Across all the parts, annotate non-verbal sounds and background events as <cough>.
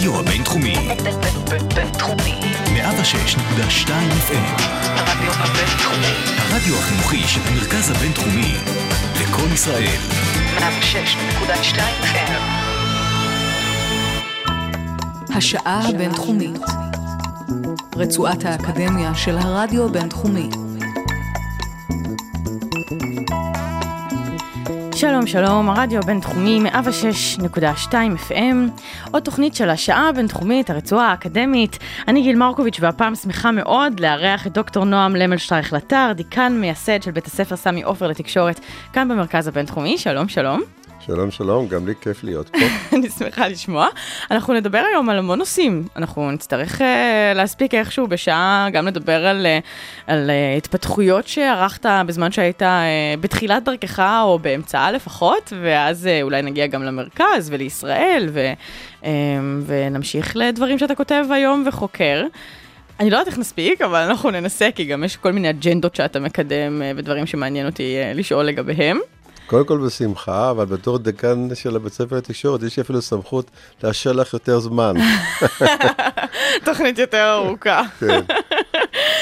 הרדיו הבינתחומי. בינתחומי. 106.2 FM. הרדיו הבינתחומי. הרדיו החינוכי של המרכז הבינתחומי. לקום ישראל. 106.2 FM. השעה הבינתחומית. רצועת האקדמיה של הרדיו הבינתחומי. שלום שלום, הרדיו הבינתחומי 106.2 FM, עוד תוכנית של השעה הבינתחומית, הרצועה האקדמית. אני גיל מרקוביץ' והפעם שמחה מאוד לארח את דוקטור נועם למלשטרייך לטר, דיקן מייסד של בית הספר סמי עופר לתקשורת, כאן במרכז הבינתחומי, שלום שלום. שלום שלום, גם לי כיף להיות פה. <laughs> אני שמחה לשמוע. אנחנו נדבר היום על המון נושאים. אנחנו נצטרך uh, להספיק איכשהו בשעה גם לדבר על, uh, על uh, התפתחויות שערכת בזמן שהיית uh, בתחילת דרכך או באמצעה לפחות, ואז uh, אולי נגיע גם למרכז ולישראל, ו, uh, ונמשיך לדברים שאתה כותב היום וחוקר. אני לא יודעת איך נספיק, אבל אנחנו ננסה, כי גם יש כל מיני אג'נדות שאתה מקדם ודברים שמעניין אותי לשאול לגביהם. קודם כל בשמחה, אבל בתור דקן של הבית ספר לתקשורת, יש לי אפילו סמכות לאשר לך יותר זמן. <laughs> תוכנית יותר ארוכה. כן.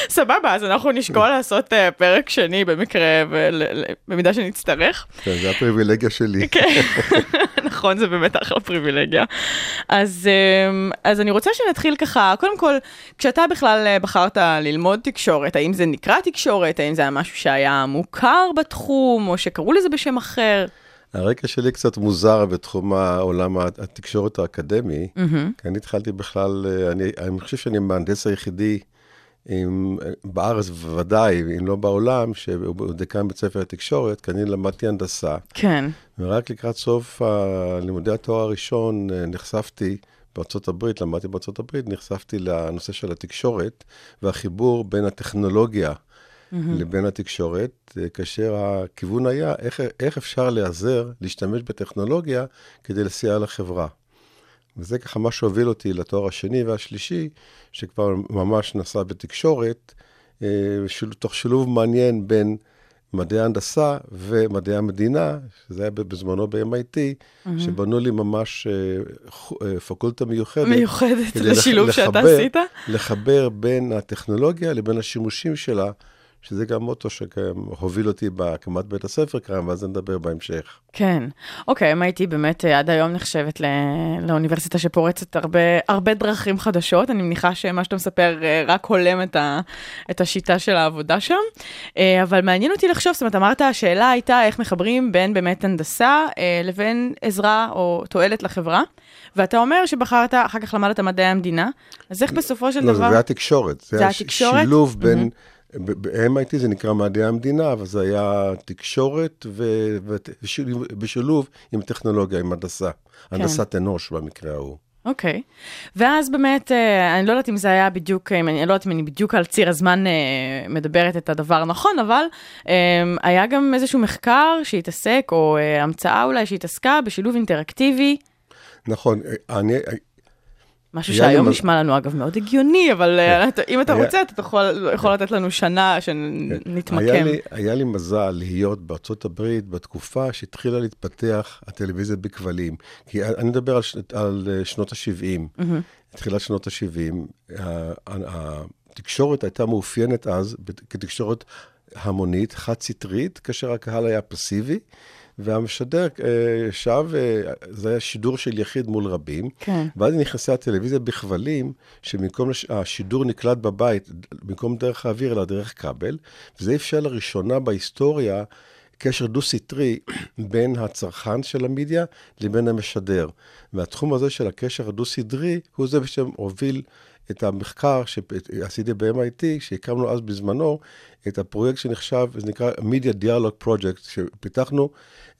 סבבה, אז אנחנו נשקול לעשות אה, פרק שני במקרה, במידה שנצטרך. כן, זה הפריבילגיה שלי. כן, <laughs> נכון, זה באמת אחלה פריבילגיה. אז, אמ, אז אני רוצה שנתחיל ככה, קודם כל, כשאתה בכלל אה, בחרת ללמוד תקשורת, האם זה נקרא תקשורת, האם זה היה משהו שהיה מוכר בתחום, או שקראו לזה בשם אחר? הרקע שלי קצת מוזר בתחום העולם התקשורת האקדמי, כי אני התחלתי בכלל, אה, אני, אני חושב שאני המהנדס היחידי בארץ בוודאי, אם לא בעולם, שהוא דקן בית ספר לתקשורת, כי אני למדתי הנדסה. כן. ורק לקראת סוף לימודי התואר הראשון אה, נחשפתי בארצות הברית, למדתי בארצות הברית, נחשפתי לנושא של התקשורת והחיבור בין הטכנולוגיה לבין התקשורת, אה, כאשר הכיוון היה איך, איך אפשר להיעזר, להשתמש בטכנולוגיה כדי לסייע לחברה. וזה ככה מה שהוביל אותי לתואר השני והשלישי, שכבר ממש נסע בתקשורת, אה, של, תוך שילוב מעניין בין מדעי ההנדסה ומדעי המדינה, שזה היה בזמנו ב-MIT, mm-hmm. שבנו לי ממש אה, אה, פקולטה מיוחדת. מיוחדת כדי לח- לשילוב שאתה לחבר- עשית? לחבר בין הטכנולוגיה לבין השימושים שלה, שזה גם מוטו שהוביל אותי בהקמת בית הספר כאן, ואז נדבר בהמשך. כן. אוקיי, MIT באמת אה, עד היום נחשבת ל... לאוניברסיטה שפורצת הרבה, הרבה דרכים חדשות. אני מניחה שמה שאתה מספר אה, רק הולם את, ה... את השיטה של העבודה שם. אה, אבל מעניין אותי לחשוב, זאת אומרת, אמרת, השאלה הייתה איך מחברים בין באמת הנדסה לבין עזרה או תועלת לחברה. ואתה אומר שבחרת, אחר כך למדת מדעי המדינה, אז איך בסופו של לא, זה דבר... תקשורת. זה היה היה ש- תקשורת? שילוב בין... ב-MIT זה נקרא מדעי המדינה, אבל זה היה תקשורת ו- ו- ושילוב- בשילוב עם טכנולוגיה, עם הנדסה. כן. הנדסת אנוש במקרה ההוא. אוקיי. ואז באמת, אה, אני לא יודעת אם זה היה בדיוק, אם אני לא יודעת אם אני בדיוק על ציר הזמן אה, מדברת את הדבר הנכון, אבל אה, היה גם איזשהו מחקר שהתעסק, או אה, המצאה אולי שהתעסקה בשילוב אינטראקטיבי, נכון, אני, משהו שהיום נשמע לנו אגב מאוד הגיוני, אבל אה, אתה- אם אתה היה- רוצה, אתה יכול יכול לתת לנו שנה שנתמקם. היה לי, היה לי מזל להיות בארצות הברית בתקופה שהתחילה להתפתח הטלוויזיה בכבלים. כי אני מדבר על, שנות- על אה, שנות ה-70, תחילת שנות ה-70. התקשורת הייתה מאופיינת אז כתקשורת המונית, חד-סטרית, כאשר הקהל היה פסיבי. והמשדר אה, שב, אה, זה היה שידור של יחיד מול רבים. כן. ואז נכנסה הטלוויזיה בכבלים, שבמקום השידור נקלט בבית, במקום דרך האוויר, אלא דרך כבל, וזה אפשר לראשונה בהיסטוריה קשר דו-סטרי <clears throat> בין הצרכן של המדיה לבין המשדר. והתחום הזה של הקשר הדו-סטרי, הוא זה שהוביל את המחקר שעשיתי ב-MIT, שהקמנו אז בזמנו, את הפרויקט שנחשב, זה נקרא Media Dialogue Project, שפיתחנו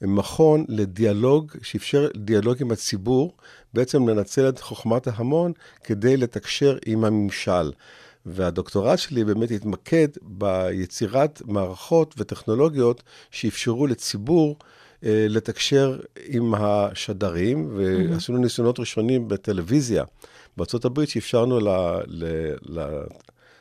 מכון לדיאלוג, שאפשר דיאלוג עם הציבור, בעצם לנצל את חוכמת ההמון כדי לתקשר עם הממשל. והדוקטורט שלי באמת התמקד ביצירת מערכות וטכנולוגיות שאפשרו לציבור אה, לתקשר עם השדרים, ועשינו ניסיונות ראשונים בטלוויזיה הברית, שאפשרנו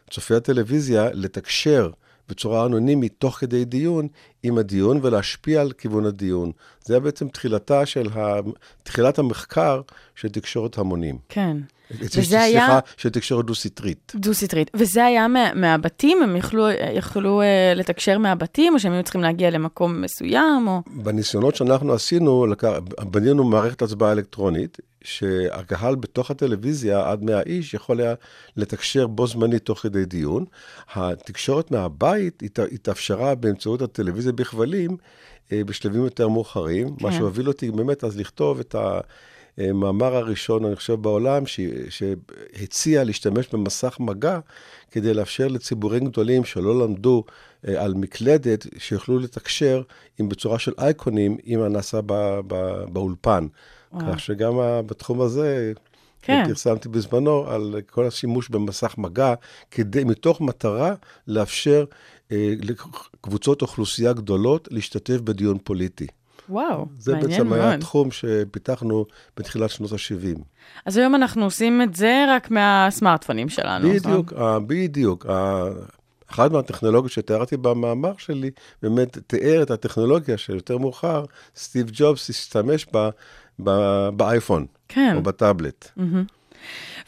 לצופי הטלוויזיה לתקשר בצורה אנונימית, תוך כדי דיון, עם הדיון ולהשפיע על כיוון הדיון. זה היה בעצם תחילתה של ה... תחילת המחקר של תקשורת המונים. כן. וזה היה- סליחה, של תקשורת דו-סטרית. דו-סטרית. וזה היה מה, מהבתים? הם יכלו, יכלו אה, לתקשר מהבתים, או שהם היו צריכים להגיע למקום מסוים, או... בניסיונות שאנחנו עשינו, לקח- בנינו מערכת הצבעה אלקטרונית, שהקהל בתוך הטלוויזיה, עד 100 איש, יכול היה לתקשר בו זמנית תוך כדי דיון. התקשורת מהבית הת- התאפשרה באמצעות הטלוויזיה בכבלים אה, בשלבים יותר מאוחרים, כן. מה. שהוביל אותי באמת אז לכתוב את המאמר הראשון, אני חושב, בעולם, ש- שהציע להשתמש במסך מגע כדי לאפשר לציבורים גדולים שלא למדו אה, על מקלדת, שיוכלו לתקשר עם בצורה של אייקונים עם הנעשה ב- ב- באולפן. וואו. כך שגם ה- בתחום הזה, כן. פרסמתי בזמנו על כל השימוש במסך מגע, כדי, מתוך מטרה לאפשר אה, לקבוצות אוכלוסייה גדולות להשתתף בדיון פוליטי. וואו, זה מעניין בעצם מאוד. היה תחום שפיתחנו בתחילת שנות ה-70. אז היום אנחנו עושים את זה רק מהסמארטפונים שלנו. בדיוק, ה- בדיוק. ה- אחת מהטכנולוגיות שתיארתי במאמר שלי, באמת תיאר את הטכנולוגיה שיותר מאוחר, סטיב ג'ובס השתמש בה באייפון, כן. או בטאבלט.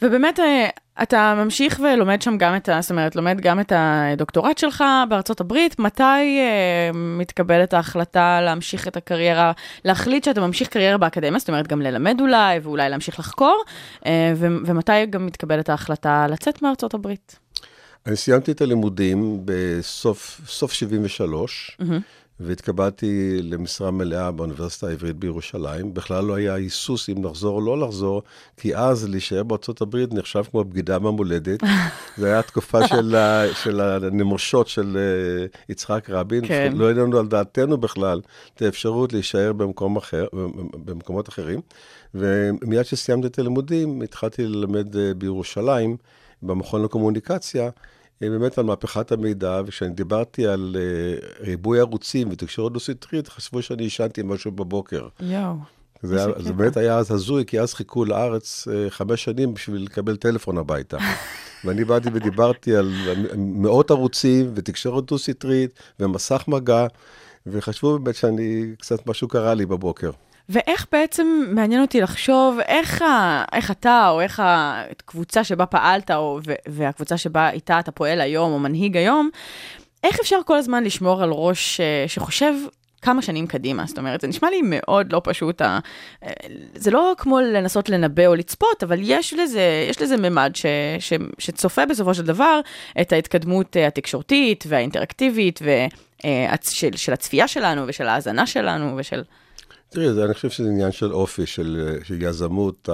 ובאמת, אה, אתה ממשיך ולומד שם גם את ה... זאת אומרת, לומד גם את הדוקטורט שלך בארצות הברית. מתי אה, מתקבלת ההחלטה להמשיך את הקריירה, להחליט שאתה ממשיך קריירה באקדמיה, זאת אומרת, גם ללמד אולי, ואולי להמשיך לחקור, אה, ו- ומתי גם מתקבלת ההחלטה לצאת מארצות הברית? אני סיימתי את הלימודים בסוף סוף 73, והתקבלתי למשרה מלאה באוניברסיטה העברית בירושלים. בכלל לא היה היסוס אם לחזור או לא לחזור, כי אז להישאר בארצות הברית נחשב כמו בגידה במולדת. <laughs> זו הייתה תקופה של, ה- של הנמושות של אה, יצחק רבין. כן. לא העלינו על דעתנו בכלל את האפשרות להישאר במקום אחר, במקומות אחרים. ומיד כשסיימתי את הלימודים, התחלתי ללמד אה, בירושלים, במכון לקומוניקציה, באמת על מהפכת המידע, וכשאני דיברתי על אה, ריבוי ערוצים ותקשורת דו-סטרית, חשבו שאני עישנתי משהו בבוקר. יואו. זה, היה. זה באמת היה אז הזוי, כי אז חיכו לארץ אה, חמש שנים בשביל לקבל טלפון הביתה. <laughs> ואני באתי ודיברתי על מאות ערוצים ותקשורת דו-סטרית ומסך מגע, וחשבו באמת שאני, קצת משהו קרה לי בבוקר. ואיך בעצם, מעניין אותי לחשוב, איך, ה, איך אתה, או איך הקבוצה שבה פעלת, או, ו, והקבוצה שבה איתה אתה פועל היום, או מנהיג היום, איך אפשר כל הזמן לשמור על ראש אה, שחושב כמה שנים קדימה? זאת אומרת, זה נשמע לי מאוד לא פשוט. ה- אה, זה לא כמו לנסות לנבא או לצפות, אבל יש לזה, יש לזה ממד ש, ש, שצופה בסופו של דבר את ההתקדמות אה, התקשורתית והאינטראקטיבית, ו, של, של הצפייה שלנו ושל ההאזנה שלנו ושל... תראי, אני חושב שזה עניין של אופי, של, של יזמות.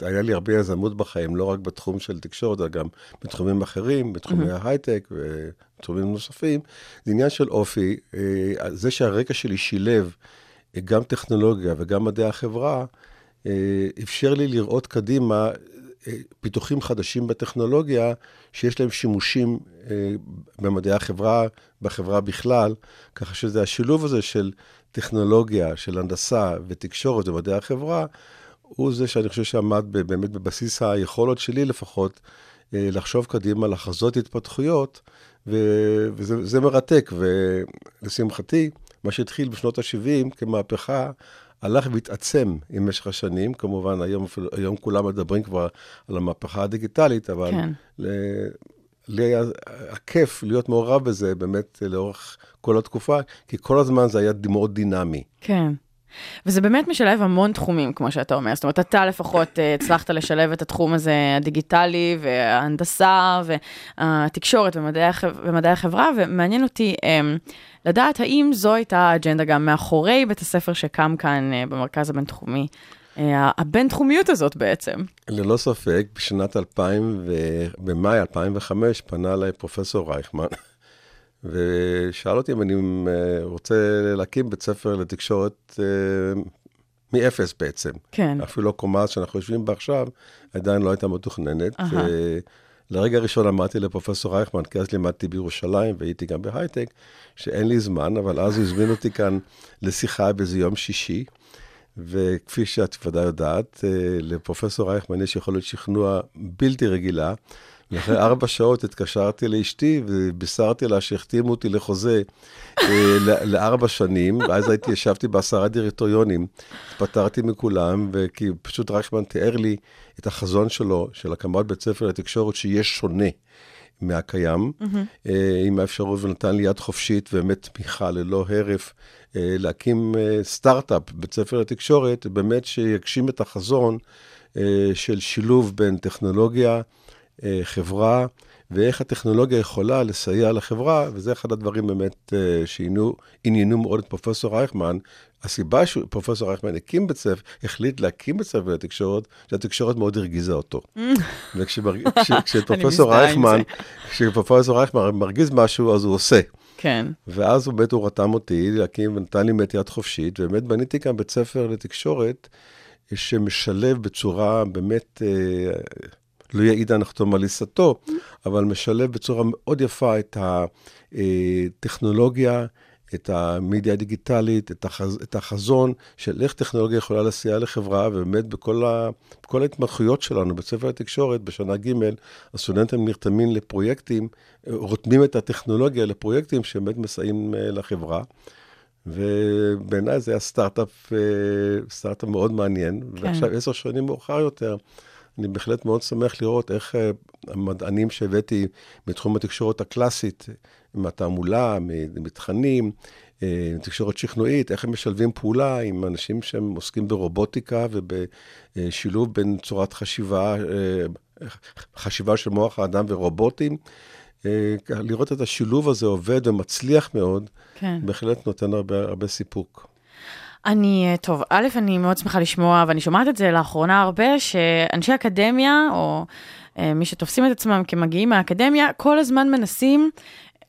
היה לי הרבה יזמות בחיים, לא רק בתחום של תקשורת, אלא גם בתחומים אחרים, בתחומי ההייטק ובתחומים נוספים. זה עניין של אופי. אה, זה שהרקע שלי שילב אה, גם טכנולוגיה וגם מדעי החברה, אה, אפשר לי לראות קדימה אה, פיתוחים חדשים בטכנולוגיה, שיש להם שימושים אה, במדעי החברה, בחברה בכלל, ככה שזה השילוב הזה של טכנולוגיה, של הנדסה ותקשורת ומדעי החברה, הוא זה שאני חושב שעמד באמת בבסיס היכולות שלי לפחות, אה, לחשוב קדימה, לחזות התפתחויות, ו- וזה זה מרתק. ולשמחתי, מה שהתחיל בשנות ה-70 כמהפכה, הלך והתעצם עם משך השנים. כמובן, היום, היום כולם מדברים כבר על המהפכה הדיגיטלית, אבל כן. לי היה הכיף להיות מעורב בזה באמת לאורך כל התקופה, כי כל הזמן זה היה מאוד דינמי. כן. וזה באמת משלב המון תחומים, כמו שאתה אומר. זאת אומרת, אתה לפחות אה, הצלחת לשלב את התחום הזה, הדיגיטלי וההנדסה והתקשורת ומדעי, החב... ומדעי החברה, ומעניין אותי אה, לדעת האם זו הייתה האג'נדה גם מאחורי בית הספר שקם כאן אה, במרכז הבינתחומי. אה, הבינתחומיות הזאת בעצם. ללא ספק, בשנת 2000, ו... במאי 2005, פנה אליי פרופסור רייכמן, <laughs> ושאל אותי אם אני אה, רוצה להקים בית ספר לתקשורת אה, מאפס בעצם. כן. אפילו הקומה שאנחנו יושבים בה עכשיו, עדיין לא הייתה מתוכננת. אהה. לרגע הראשון אמרתי לפרופסור רייכמן, כי אז לימדתי בירושלים והייתי גם בהייטק, שאין לי זמן, אבל אז הוא הזמין אותי כאן לשיחה באיזה יום שישי. וכפי שאת ודאי יודעת, אה, לפרופסור רייכמן יש יכולת שכנוע בלתי רגילה, ואחרי ארבע שעות התקשרתי לאשתי ובישרתי לה שהחתימו אותי לחוזה אה, לארבע שנים, ואז הייתי, ישבתי בעשרה דירקטוריונים, התפטרתי מכולם, וכי פשוט רייכמן תיאר לי את החזון שלו, של הקמת בית ספר לתקשורת, שיהיה שונה. מהקיים, mm-hmm. עם האפשרות, ונתן לי יד חופשית ובאמת תמיכה ללא הרף, להקים אה, סטארט-אפ, בית ספר לתקשורת, באמת שיגשים את החזון אה, של שילוב בין טכנולוגיה, חברה, ואיך הטכנולוגיה יכולה לסייע לחברה, וזה אחד הדברים באמת שעניינו מאוד את פרופסור רייכמן. הסיבה שפרופסור רייכמן הקים בית ספר, החליט להקים בית ספר לתקשורת, שהתקשורת מאוד הרגיזה אותו. וכשפרופסור <laughs> רייכמן, כשפרופסור רייכמן מרגיז משהו, אז הוא עושה. כן. ואז באמת הוא רתם אותי להקים ונתן לי באמת יד חופשית, ובאמת בניתי כאן בית ספר לתקשורת שמשלב בצורה באמת, אה, לא יעיד הנחתום על עיסתו, אבל משלב בצורה מאוד יפה את הטכנולוגיה, את המדיה הדיגיטלית, את, החז, את החזון של איך טכנולוגיה יכולה לסייע לחברה, ובאמת בכל, ה, בכל ההתמחויות שלנו, בית ספר לתקשורת, בשנה ג', הסטודנטים נרתמים לפרויקטים, רותמים את הטכנולוגיה לפרויקטים שבאמת מסייעים אה, לחברה. ובעיניי זה היה סטארט-אפ, אה, סטארט-אפ מאוד מעניין. כן. ועכשיו, עשר שנים מאוחר יותר, אני בהחלט מאוד שמח לראות איך אה, המדענים שהבאתי בתחום התקשורת הקלאסית, מהתעמולה, מתכנים, אה, תקשורת שכנועית, איך הם משלבים פעולה עם אנשים שהם עוסקים ברובוטיקה ובשילוב בין צורת חשיבה, אה, חשיבה של מוח האדם ורובוטים. לראות את השילוב הזה עובד ומצליח מאוד, כן. בהחלט נותן הרבה, הרבה סיפוק. אני, טוב, א', אני מאוד שמחה לשמוע, ואני שומעת את זה לאחרונה הרבה, שאנשי אקדמיה, או מי שתופסים את עצמם כמגיעים מהאקדמיה, כל הזמן מנסים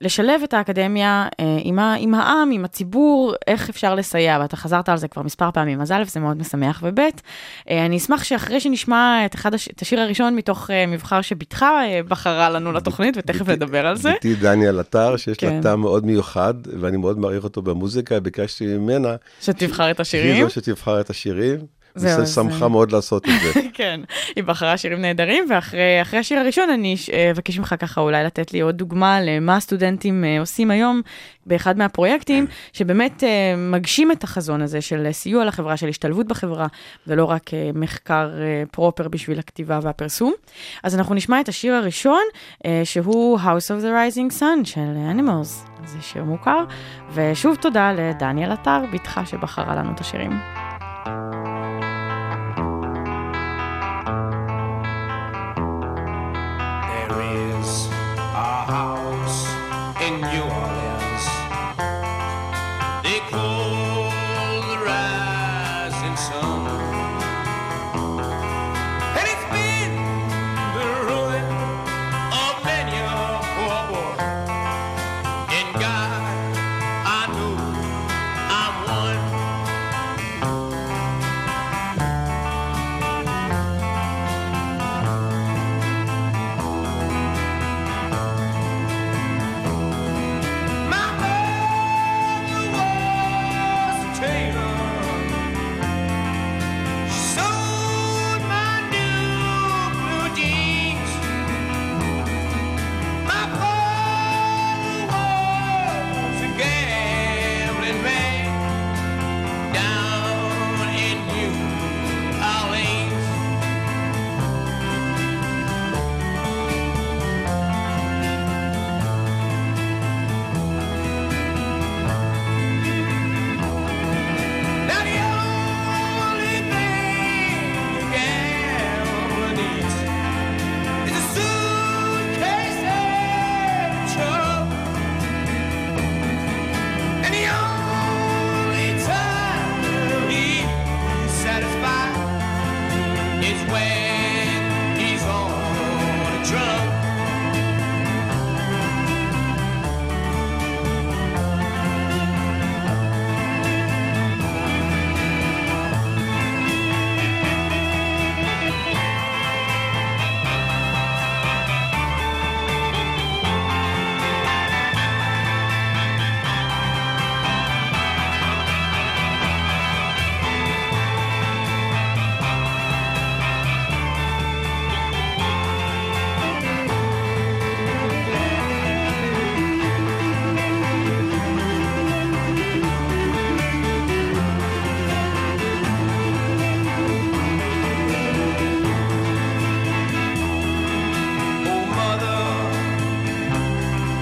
לשלב את האקדמיה אה, עם, ה, עם העם, עם הציבור, איך אפשר לסייע, ואתה חזרת על זה כבר מספר פעמים, אז א', זה מאוד משמח, וב', אה, אני אשמח שאחרי שנשמע את, אחד הש, את השיר הראשון מתוך אה, מבחר שבתך אה, בחרה לנו לתוכנית, ותכף נדבר על זה. ביתי דניאל עטר, שיש כן. לה טעם מאוד מיוחד, ואני מאוד מעריך אותו במוזיקה, ביקשתי ממנה... שתבחר את השירים. שתבחר את השירים. זהו, שמחה מאוד לעשות את זה. <laughs> כן, היא בחרה שירים נהדרים, ואחרי השיר הראשון אני אה, אבקש ממך ככה אולי לתת לי עוד דוגמה למה הסטודנטים אה, עושים היום באחד מהפרויקטים, שבאמת אה, מגשים את החזון הזה של סיוע לחברה, של השתלבות בחברה, ולא רק מחקר פרופר בשביל הכתיבה והפרסום. אז אנחנו נשמע את השיר הראשון, שהוא House of the Rising Sun של Animals. זה שיר מוכר, ושוב תודה לדניאל עטר, בתך שבחרה לנו את השירים.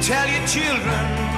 tell your children.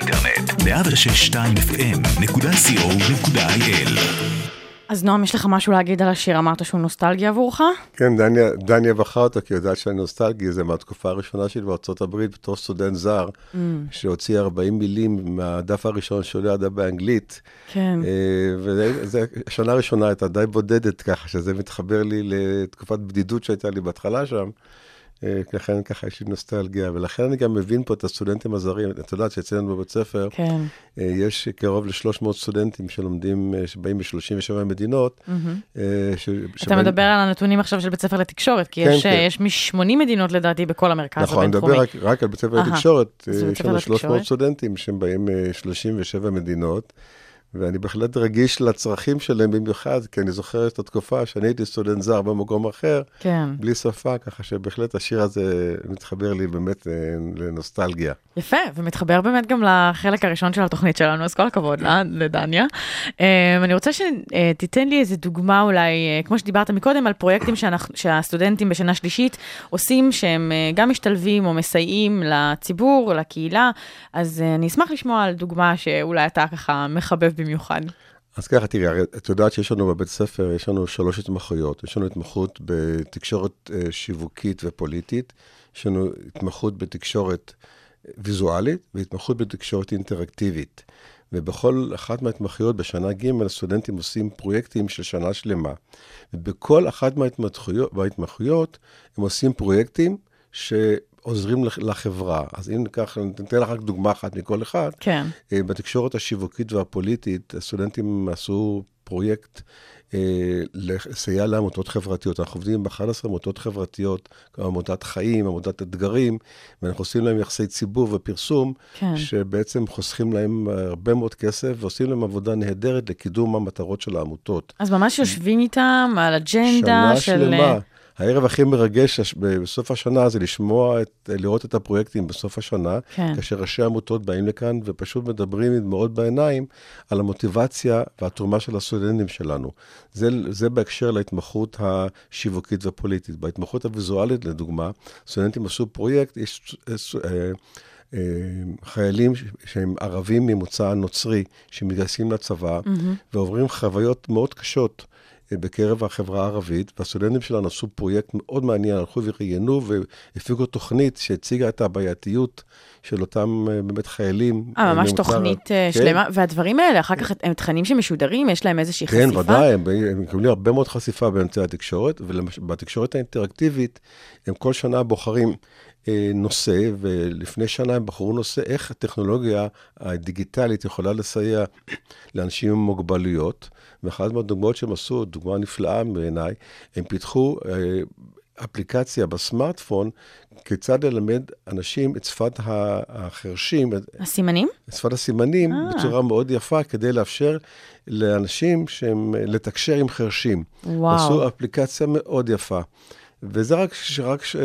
באינטרנט. ב-106.2 FM.co.il אז נועם, יש לך משהו להגיד על השיר? אמרת שהוא נוסטלגי עבורך? כן, דניה, דניה בחרה אותו, כי היא יודעת שאני נוסטלגי, זה מהתקופה הראשונה שלי בארצות הברית, בתור סטודנט זר, Mm. שהוציא 40 מילים מהדף הראשון שעולה עדה באנגלית. כן. אה, וזה, השנה הראשונה הייתה די בודדת ככה, שזה מתחבר לי לתקופת בדידות שהייתה לי בהתחלה שם. לכן ככה יש לי נוסטלגיה, ולכן אני גם מבין פה את הסטודנטים הזרים. את יודעת שאצלנו בבית ספר, כן. אה, יש קרוב ל-300 סטודנטים שלומדים, אה, שבאים מ-37 מדינות. אה, ש- אתה שבהם- מדבר על הנתונים עכשיו של בית ספר לתקשורת, כי כן, יש, כן. יש מ-80 מדינות לדעתי בכל המרכז נכון, אני הבינתחומי. מדבר רק, רק על בית ספר לתקשורת. יש לנו 300 לתקשורת. סטודנטים שהם באים מ-37 מדינות, ואני בהחלט רגיש לצרכים שלהם במיוחד, כי אני זוכר את התקופה שאני הייתי סטודנט זר במקום אחר, כן. בלי שפה, ככה שבהחלט השיר הזה מתחבר לי באמת אה, לנוסטלגיה. יפה, ומתחבר באמת גם לחלק הראשון של התוכנית שלנו, אז כל הכבוד לה- לדניה. אה, אני רוצה שתיתן לי איזה דוגמה אולי, אה, כמו שדיברת מקודם, על פרויקטים שאנחנו, שהסטודנטים בשנה שלישית עושים, שהם אה, גם משתלבים או מסייעים לציבור, לקהילה, אז אה, אני אשמח לשמוע על דוגמה שאולי אתה ככה מחבב במיוחד. אז ככה, תראי, הרי את יודעת שיש לנו בבית ספר, יש לנו שלוש התמחויות. יש לנו התמחות בתקשורת אה, שיווקית ופוליטית, יש לנו התמחות בתקשורת ויזואלית והתמחות בתקשורת אינטראקטיבית. ובכל אחת מההתמחויות בשנה ג' הסטודנטים עושים פרויקטים של שנה שלמה. ובכל אחת מההתמחויות, מההתמחויות הם עושים פרויקטים שעוזרים לח- לחברה. אז אם ניקח, ניתן לך רק דוגמה אחת מכל אחד. כן. אה, בתקשורת השיווקית והפוליטית, הסטודנטים עשו פרויקט אה, לסייע לעמותות חברתיות. אנחנו עובדים עם 11 עמותות חברתיות, עמותת חיים, עמותת אתגרים, ואנחנו עושים להם יחסי ציבור ופרסום, כן. שבעצם חוסכים להם הרבה מאוד כסף ועושים להם עבודה נהדרת לקידום המטרות של העמותות. אז ממש יושבים איתם על אג'נדה שנה של... אה, שלמה. הערב הכי מרגש בסוף השנה זה לשמוע, את, לראות את הפרויקטים בסוף השנה, כן. כאשר ראשי עמותות באים לכאן ופשוט מדברים עם דמעות בעיניים על המוטיבציה והתרומה של הסטודנטים שלנו. זה, זה בהקשר להתמחות השיווקית והפוליטית. בהתמחות הוויזואלית, לדוגמה, סטודנטים עשו פרויקט, יש אה, אה, חיילים ש- שהם ערבים ממוצא נוצרי, שמתגייסים לצבא, ועוברים חוויות מאוד קשות. אה, בקרב החברה הערבית, והסטודנטים שלנו עשו פרויקט מאוד מעניין, הלכו וראיינו והפיקו תוכנית שהציגה את הבעייתיות של אותם אה, באמת חיילים. אה, ממש ממוצא- תוכנית אה, כן. שלמה, והדברים האלה, אחר כך הם תכנים שמשודרים, יש להם איזושהי כן, חשיפה? ודאי, הם, הם מקבלים הרבה מאוד חשיפה באמצעי התקשורת, ובתקשורת האינטראקטיבית, הם כל שנה בוחרים אה, נושא, ולפני שנה הם בחרו נושא איך הטכנולוגיה הדיגיטלית יכולה לסייע לאנשים עם מוגבלויות, ואחת מהדוגמאות שהם עשו, דוגמה נפלאה בעיניי, הם פיתחו... אה, אפליקציה בסמארטפון, כיצד ללמד אנשים את שפת החרשים, הסימנים? את שפת הסימנים, אה. בצורה מאוד יפה, כדי לאפשר לאנשים שהם, לתקשר עם חרשים. וואו. עשו אפליקציה מאוד יפה. וזה רק, רק ש-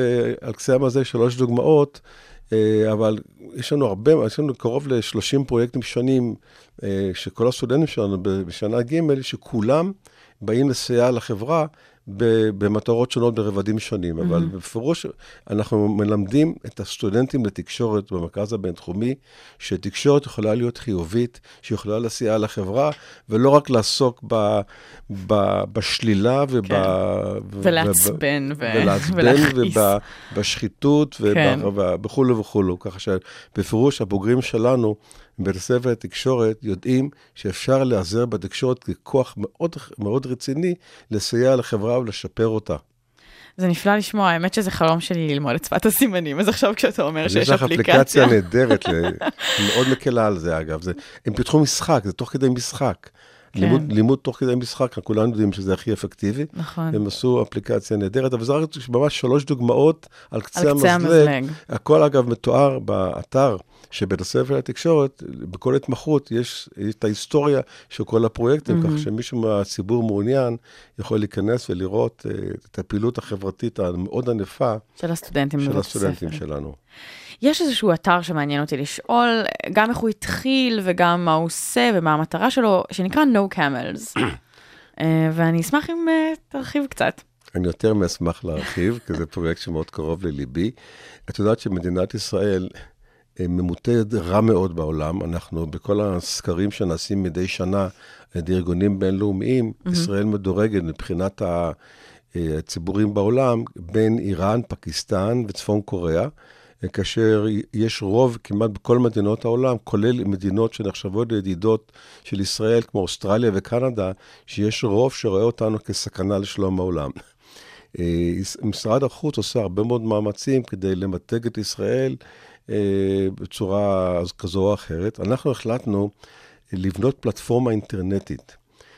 על קצה המזל שלוש דוגמאות, אה, אבל יש לנו הרבה, יש לנו קרוב ל-30 פרויקטים שונים, אה, שכל הסטודנטים שלנו בשנה ג', שכולם באים לסייע לחברה במטרות שונות ברבדים שונים. אבל בפירוש, אנחנו מלמדים את הסטודנטים לתקשורת במרכז הבינתחומי, שתקשורת יכולה להיות חיובית, שיכולה לסייע לחברה, ולא רק לעסוק ב, ב, בשלילה וב... כן. ו- ולעצבן ו- ולעצבן ולהכעיס. ובשחיתות כן. וכולו וכולו. ככה שבפירוש הבוגרים שלנו בבית הספר לתקשורת יודעים שאפשר להיעזר בתקשורת ככוח מאוד, מאוד רציני לסייע לחברה ולשפר אותה. זה נפלא לשמוע, האמת שזה חלום שלי ללמוד את שפת הסימנים, אז עכשיו כשאתה אומר שיש יש לך אפליקציה. אפליקציה נהדרת, מאוד מקלה על זה אגב. זה, הם פיתחו משחק, זה תוך כדי משחק. כן. לימוד, לימוד תוך כדי משחק, כולנו יודעים שזה הכי אפקטיבי. נכון. הם עשו אפליקציה נהדרת, אבל זה רק ממש שלוש דוגמאות על קצה, על קצה המזלג. המזלג. הכל אגב מתואר באתר של בית הספר לתקשורת, בכל התמחות יש יש את ההיסטוריה של כל הפרויקטים, כך שמישהו מהציבור מעוניין יכול להיכנס ולראות אה, את הפעילות החברתית המאוד ענפה של הסטודנטים של הסטודנטים הספר. שלנו. יש איזשהו אתר שמעניין אותי לשאול, גם איך הוא התחיל וגם מה הוא עושה ומה המטרה שלו, שנקרא No Camels. <clears throat> אה, ואני אשמח אם אה, תרחיב קצת. אני יותר מאשמח להרחיב, כי זה פרויקט שמאוד קרוב לליבי. את יודעת שמדינת ישראל אה, ממוטטת רע מאוד בעולם. אנחנו, בכל הסקרים שנעשים מדי שנה על ידי ארגונים בינלאומיים, mm-hmm. ישראל מדורגת מבחינת הציבורים בעולם בין איראן, פקיסטן וצפון קוריאה. כאשר יש רוב כמעט בכל מדינות העולם, כולל מדינות שנחשבות לידידות של ישראל, כמו אוסטרליה וקנדה, שיש רוב שרואה אותנו כסכנה לשלום העולם. אה, משרד החוץ עושה הרבה מאוד מאמצים כדי למתג את ישראל אה, בצורה כזו או אחרת. אנחנו החלטנו לבנות פלטפורמה אינטרנטית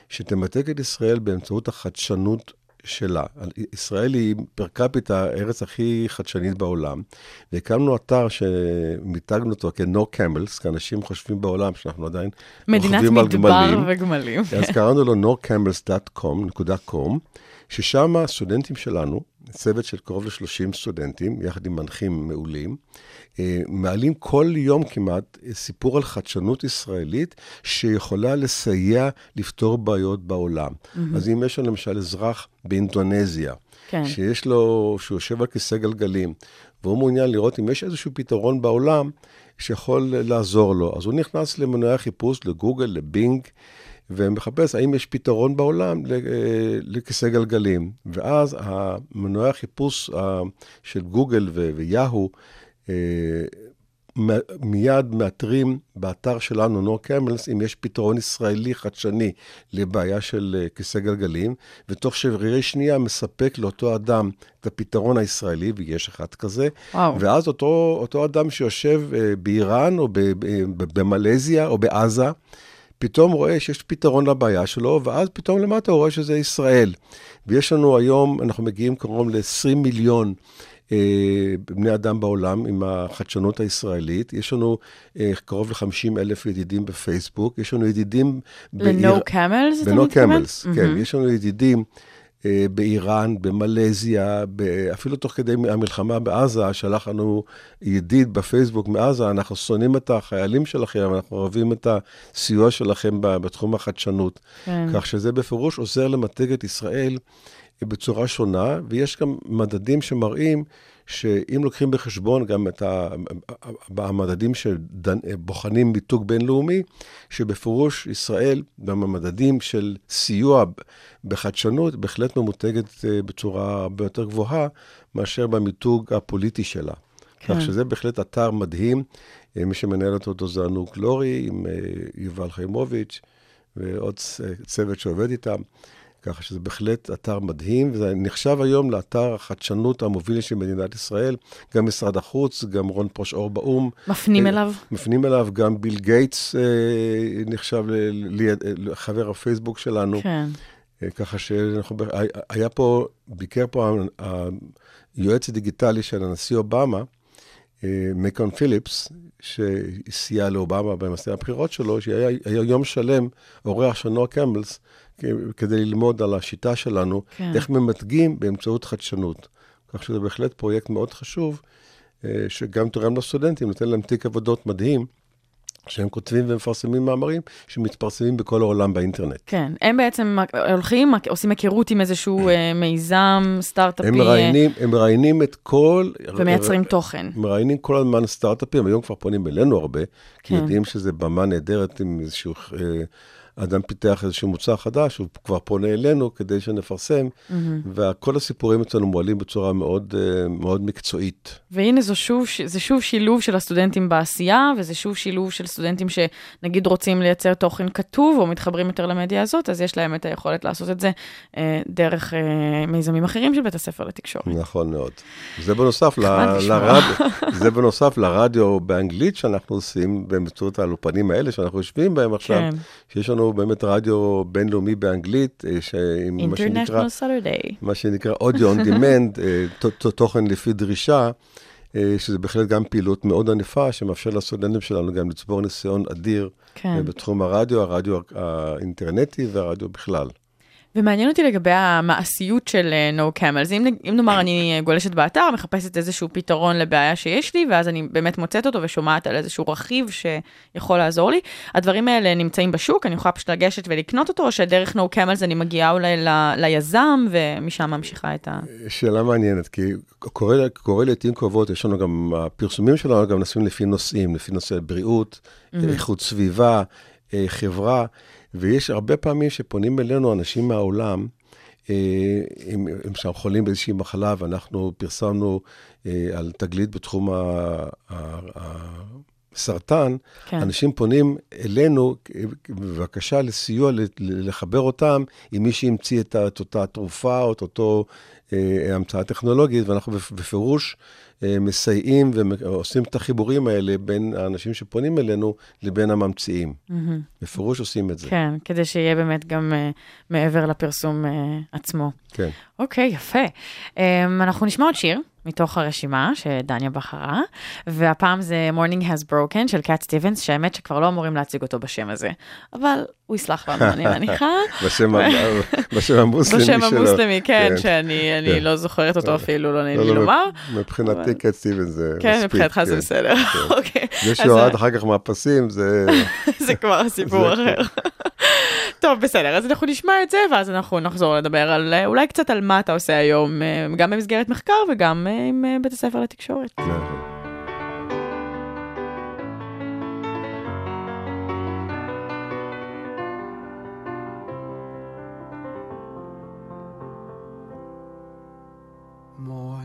שתמתג את ישראל באמצעות החדשנות שלה. ישראל היא פר קפיטה הארץ הכי חדשנית בעולם, והקמנו אתר שמיתגנו אותו כ-No Camels, כי אנשים חושבים בעולם שאנחנו עדיין מדינת רוכבים על מדבר גמלים. וגמלים. אז קראנו לו nocamels.com, ששם הסטודנטים שלנו, צוות של קרוב ל-30 סטודנטים, יחד עם מנחים מעולים, אה, מעלים כל יום כמעט סיפור על חדשנות ישראלית שיכולה לסייע לפתור בעיות בעולם. Mm-hmm. אז אם יש לנו למשל אזרח באינדונזיה, כן. שיש לו, שהוא יושב על כיסא גלגלים, והוא מעוניין לראות אם יש איזשהו פתרון בעולם שיכול לעזור לו. אז הוא נכנס למנועי החיפוש, לגוגל, לבינג, ומחפש האם יש פתרון בעולם אה, לכיסא גלגלים. ואז המנועי החיפוש אה, של גוגל ויהו, אה, מיד מאתרים באתר שלנו, No Camels, אם יש פתרון ישראלי חדשני לבעיה של כיסא גלגלים, ותוך שברירי שנייה מספק לאותו אדם את הפתרון הישראלי, ויש אחד כזה, וואו. ואז אותו, אותו אדם שיושב באיראן, או במלזיה, או בעזה, פתאום רואה שיש פתרון לבעיה שלו, ואז פתאום למטה הוא רואה שזה ישראל. ויש לנו היום, אנחנו מגיעים קרוב ל-20 מיליון אה, בני אדם בעולם עם החדשנות הישראלית. יש לנו אה, קרוב ל-50 אלף ידידים בפייסבוק, יש לנו ידידים... ל-No Camels, אתה ב-No מתכוון? Camels, כן. יש לנו ידידים באיראן, במלזיה, אפילו תוך כדי המלחמה בעזה, שלח לנו ידיד בפייסבוק מעזה, אנחנו שונאים את החיילים שלכם, אנחנו אוהבים את הסיוע שלכם בתחום החדשנות. כן. כך שזה בפירוש עוזר למתג את ישראל אה, בצורה שונה, ויש גם מדדים שמראים שאם לוקחים בחשבון גם את המדדים שבוחנים מיתוג בינלאומי, שבפירוש ישראל, גם המדדים של סיוע בחדשנות, בהחלט ממותגת אה, בצורה הרבה יותר גבוהה מאשר במיתוג הפוליטי שלה. כן. כך שזה בהחלט אתר מדהים. אה, מי שמנהל אותו זה ענוג לורי, עם אה, יובל חיימוביץ' ועוד צוות שעובד איתם. ככה שזה בהחלט אתר מדהים, וזה נחשב היום לאתר החדשנות המוביל של מדינת ישראל. גם משרד החוץ, גם רון פרושאור באו"ם. מפנים אה, אליו? מפנים אליו, גם ביל גייטס אה, נחשב ל- ל- ל- חבר הפייסבוק שלנו. כן. אה, ככה שאנחנו, היה פה, ביקר פה היועץ הדיגיטלי של הנשיא אובמה, אה, מקון פיליפס, שסייע לאובמה במסע הבחירות שלו, שהיה היה יום שלם אורח של נועה קמבלס, כדי ללמוד על השיטה שלנו, כן. איך ממתגים באמצעות חדשנות. כך שזה בהחלט פרויקט מאוד חשוב, אה, שגם תורם לסטודנטים, נותן להם תיק עבודות מדהים, שהם כותבים ומפרסמים מאמרים שמתפרסמים בכל העולם באינטרנט. כן, הם בעצם הולכים, עושים היכרות עם איזשהו אה, מיזם סטארט-אפי. הם מראיינים, הם מראיינים את כל... ומייצרים תוכן. מראיינים כל הזמן סטארט-אפים, היום כבר פונים אלינו הרבה, כי כן. יודעים שזה במה נהדרת אם איזשהו אה, אדם פיתח איזשהו מוצר חדש, הוא כבר פונה אלינו כדי שנפרסם, וכל הסיפורים אצלנו מועלים בצורה מאוד, אה, מאוד מקצועית. והנה זו שוב, זה שוב שילוב של הסטודנטים בעשייה, וזה שוב שילוב של סטודנטים שנגיד רוצים לייצר תוכן כתוב, או מתחברים יותר למדיה הזאת, אז יש להם את היכולת לעשות את זה אה, דרך אה, מיזמים אחרים של בית הספר לתקשורת. נכון מאוד. זה בנוסף, ל. לרדיו, <laughs> זה בנוסף לרדיו באנגלית שאנחנו עושים באמצעות האולפנים האלה שאנחנו יושבים בהם עכשיו, כן. שיש לנו באמת רדיו בינלאומי באנגלית, אה, שעם מה שנקרא... International Saturday. מה שנקרא audio on demand, אה, תוכן לפי דרישה, אה, שזה בהחלט גם פעילות מאוד ענפה, שמאפשר לסטודנטים שלנו גם לצבור ניסיון אדיר כן. בתחום הרדיו, הרדיו האינטרנטי והרדיו בכלל. ומעניין אותי לגבי המעשיות של uh, No Camels. אם, אם נאמר אני אה, גולשת באתר, מחפשת איזשהו פתרון לבעיה שיש לי, ואז אני באמת מוצאת אותו ושומעת על איזשהו רכיב שיכול לעזור לי. הדברים האלה נמצאים בשוק, אני יכולה פשוט לגשת ולקנות אותו, או שדרך No Camels אני מגיעה אולי ל, ליזם, ומשם ממשיכה את ה... שאלה מעניינת, כי קורה, קורה לעיתים קרובות, יש לנו גם, הפרסומים שלנו גם נעשים לפי נושאים, לפי נושאי בריאות, איכות סביבה, אה, חברה, ויש הרבה פעמים שפונים אלינו אנשים מהעולם, אה, אם אם שהם חולים באיזושהי מחלה, ואנחנו פרסמנו אה, על תגלית בתחום הסרטן, כן. אנשים פונים אלינו אה, בבקשה לסיוע לחבר אותם עם מי שהמציא את אותה תרופה או את אותו אה, המצאה טכנולוגית, ואנחנו בפ- בפירוש אה, מסייעים ועושים את החיבורים האלה בין האנשים שפונים אלינו לבין הממציאים. בפירוש עושים את זה. כן, כדי שיהיה באמת גם uh, מעבר לפרסום uh, עצמו. כן. אוקיי, יפה. Um, אנחנו נשמע עוד שיר מתוך הרשימה שדניה בחרה, והפעם זה Morning Has Broken של קאט סטיבנס, שהאמת שכבר לא אמורים להציג אותו בשם הזה, אבל הוא יסלח לנו, אני מניחה. <laughs> בשם בשם המוסלמי בשם שלו. המוסלמי, כן, שאני אני כן. לא זוכרת אותו אפילו, לא נעים לי לא, לא, לומר. מבחינתי קט סטיבנס זה מספיק. כן, מבחינתך זה כן. בסדר, כן. <laughs> אוקיי. זה שהוא ירד אחר כך מהפסים, זה... <laughs> זה כבר סיפור אחר. טוב, בסדר, אז אנחנו נשמע את זה, ואז אנחנו נחזור לדבר על, אה, אולי קצת על מה אתה עושה היום, אה, גם במסגרת מחקר וגם אה, עם בית הספר לתקשורת. נכון.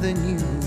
than you.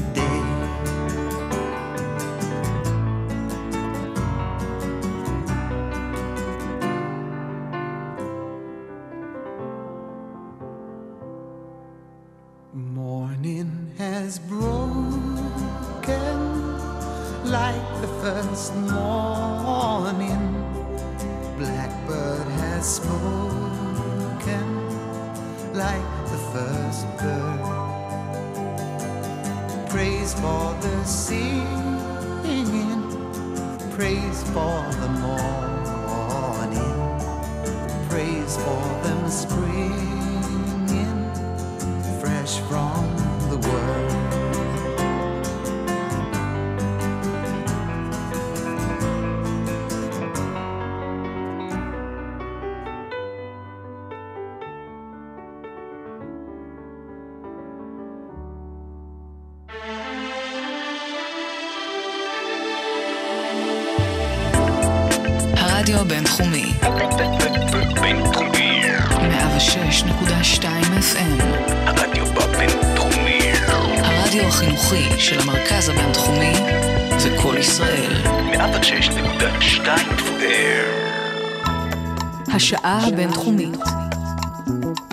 הבינתחומית,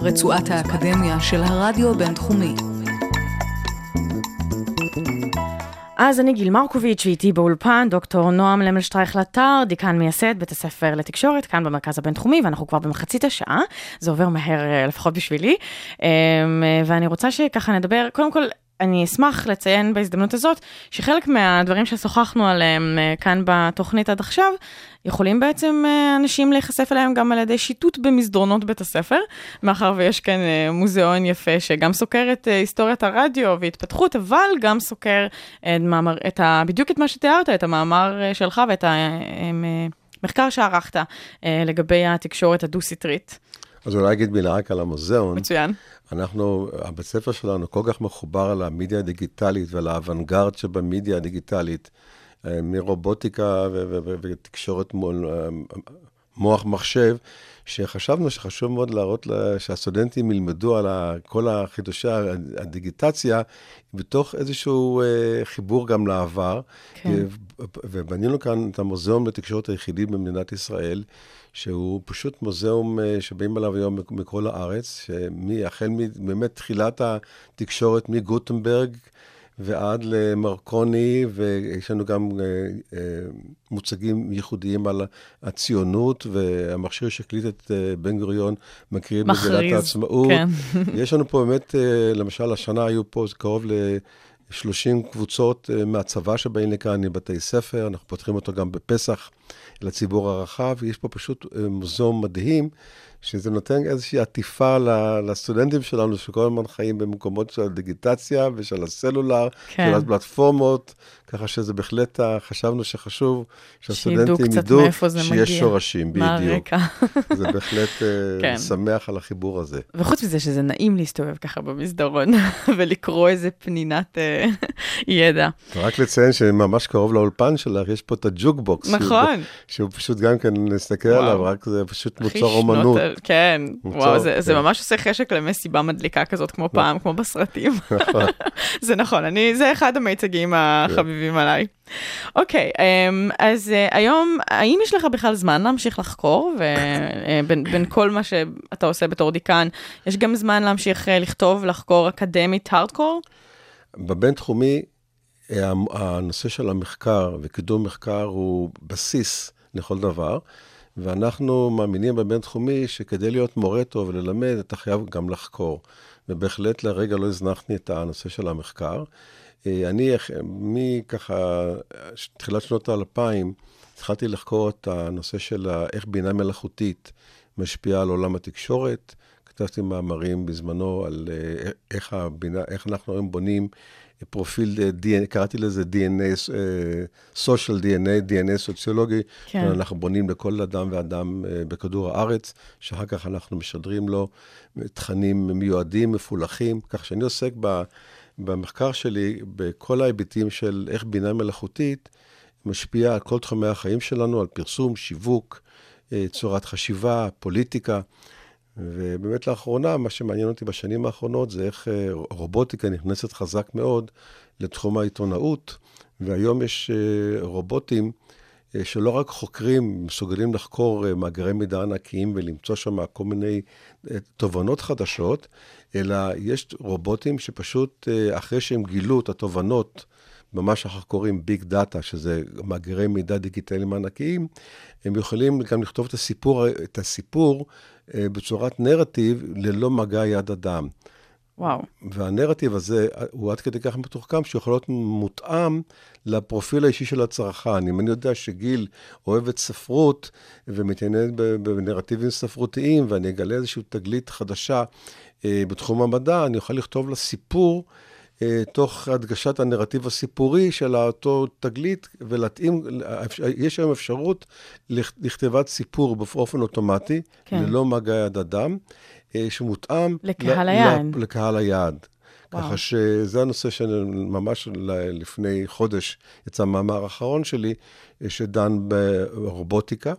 רצועת האקדמיה של הרדיו הבינתחומי. אז אני גיל מרקוביץ', ואיתי באולפן דוקטור נועם למלשטרייך לטר, דיקן מייסד בית הספר לתקשורת, כאן במרכז הבינתחומי, ואנחנו כבר במחצית השעה, זה עובר מהר אה, לפחות בשבילי, אמ, ואני רוצה שככה נדבר, קודם כל, אני אשמח לציין בהזדמנות הזאת, שחלק מהדברים ששוחחנו עליהם אה, כאן בתוכנית עד עכשיו, יכולים בעצם אה, אנשים להיחשף אליהם גם על ידי שיטוט במסדרונות בית הספר, מאחר ויש כאן אה, מוזיאון יפה שגם סוקר את היסטוריית הרדיו והתפתחות, אבל גם סוקר את, מאמר, את ה, בדיוק את מה שתיארת, את המאמר שלך ואת המחקר שערכת לגבי התקשורת הדו-סטרית. אז אולי אגיד מילה רק על המוזיאון. מצוין. אנחנו, הבית ספר שלנו כל כך מחובר על המדיה הדיגיטלית ועל האוונגרד שבמדיה הדיגיטלית, אה, מרובוטיקה ותקשורת מול אה, מוח מחשב, שחשבנו שחשוב מאוד להראות לה, שהסטודנטים ילמדו על כל החידושי הדיגיטציה, בתוך איזשהו אה, חיבור גם לעבר. כן. ובנינו כאן את המוזיאון לתקשורת היחידי במדינת ישראל. שהוא פשוט מוזיאום אה, שבאים אליו היום מכל הארץ, שהחל מבאמת תחילת התקשורת מגוטנברג ועד למרקוני, ויש לנו גם אה, אה, מוצגים ייחודיים על הציונות, והמכשיר שהקליט את בן גוריון מקריא את מגילת מכריז, העצמאות. כן. <laughs> יש לנו פה באמת, למשל, השנה היו פה קרוב ל-30 קבוצות אה, מהצבא שבאים לכאן, מבתי ספר, אנחנו פותחים אותו גם בפסח לציבור הרחב, ויש פה פשוט אה, מוזיאום מדהים, שזה נותן איזושהי עטיפה לסטודנטים שלנו, שכל הזמן חיים במקומות של הדיגיטציה ושל הסלולר, כן. של הפלטפורמות, ככה שזה בהחלט, חשבנו שחשוב שהסטודנטים ידעו זה שיש מגיע. שורשים, מה בדיוק. הרקע. <laughs> זה בהחלט אה, <laughs> כן. שמח על החיבור הזה. וחוץ מזה שזה נעים להסתובב ככה במסדרון <laughs> ולקרוא איזה פנינת אה, ידע. רק לציין שממש קרוב לאולפן שלך, יש פה את הג'וקבוקס. נכון. שהוא פשוט גם כן, נסתכל וואו. עליו, רק זה פשוט מוצר אומנות. כן, מוצר, וואו, זה, זה כן. ממש עושה חשק למסיבה מדליקה כזאת כמו פעם, כמו בסרטים. נכון. זה נכון, אני, זה אחד המיצגים החביבים עליי. אוקיי, אמ, אז אה, היום, האם יש לך בכלל זמן להמשיך לחקור? ובין בין כל מה שאתה עושה בתור דיקן, יש גם זמן להמשיך אה, לכתוב, לחקור אקדמית הארדקור? בבינתחומי, אה, הנושא של המחקר וקידום מחקר הוא בסיס לכל דבר, ואנחנו מאמינים בבינתחומי שכדי להיות מורה טוב וללמד, אתה חייב גם לחקור. ובהחלט לרגע לא הזנחתי את הנושא של המחקר. אה, אני, מככה, תחילת שנות האלפיים, התחלתי לחקור את הנושא של איך בינה מלאכותית משפיעה על עולם התקשורת. כתבתי מאמרים בזמנו על אה, איך, הבינה, איך אנחנו היום בונים פרופיל אה, DNA, קראתי לזה DNA, אה, social DNA, DNA סוציולוגי, כן. אנחנו בונים לכל אדם ואדם אה, בכדור הארץ, שאחר כך אנחנו משדרים לו תכנים מיועדים, מפולחים, כך שאני עוסק ב, במחקר שלי בכל ההיבטים של איך בינה מלאכותית משפיעה על כל תחומי החיים שלנו, על פרסום, שיווק, אה, צורת חשיבה, פוליטיקה. ובאמת לאחרונה, מה שמעניין אותי בשנים האחרונות זה איך אה, רובוטיקה נכנסת חזק מאוד לתחום העיתונאות, והיום יש אה, רובוטים שלא רק חוקרים מסוגלים לחקור אה, מאגרי מידע ענקיים ולמצוא שם כל מיני אה, תובנות חדשות, אלא יש רובוטים שפשוט, אה, אחרי שהם גילו את התובנות, ממש אנחנו קוראים ביג דאטה, שזה מאגרי מידע דיגיטליים ענקיים, הם יכולים גם לכתוב את הסיפור, את הסיפור אה, בצורת נרטיב ללא מגע יד אדם. וואו. והנרטיב הזה הוא עד כדי כך מתוחכם שיכול להיות מותאם לפרופיל האישי של הצרכן. אם אני יודע שגיל אוהבת ספרות ומתעניינת בנרטיבים ספרותיים, ואני אגלה איזושהי תגלית חדשה אה, בתחום המדע, אני אוכל לכתוב לה סיפור. אה, תוך הדגשת הנרטיב הסיפורי של אותו תגלית, ולהתאים, יש היום אפשרות לכ- לכתיבת סיפור באופן אוטומטי, כן. ללא מגע יד אדם, שמותאם לקהל ל- היעד. ל- לקהל היעד. וואו. ככה שזה הנושא שממש לפני חודש יצא מאמר אחרון שלי, אה, שדן ברובוטיקה.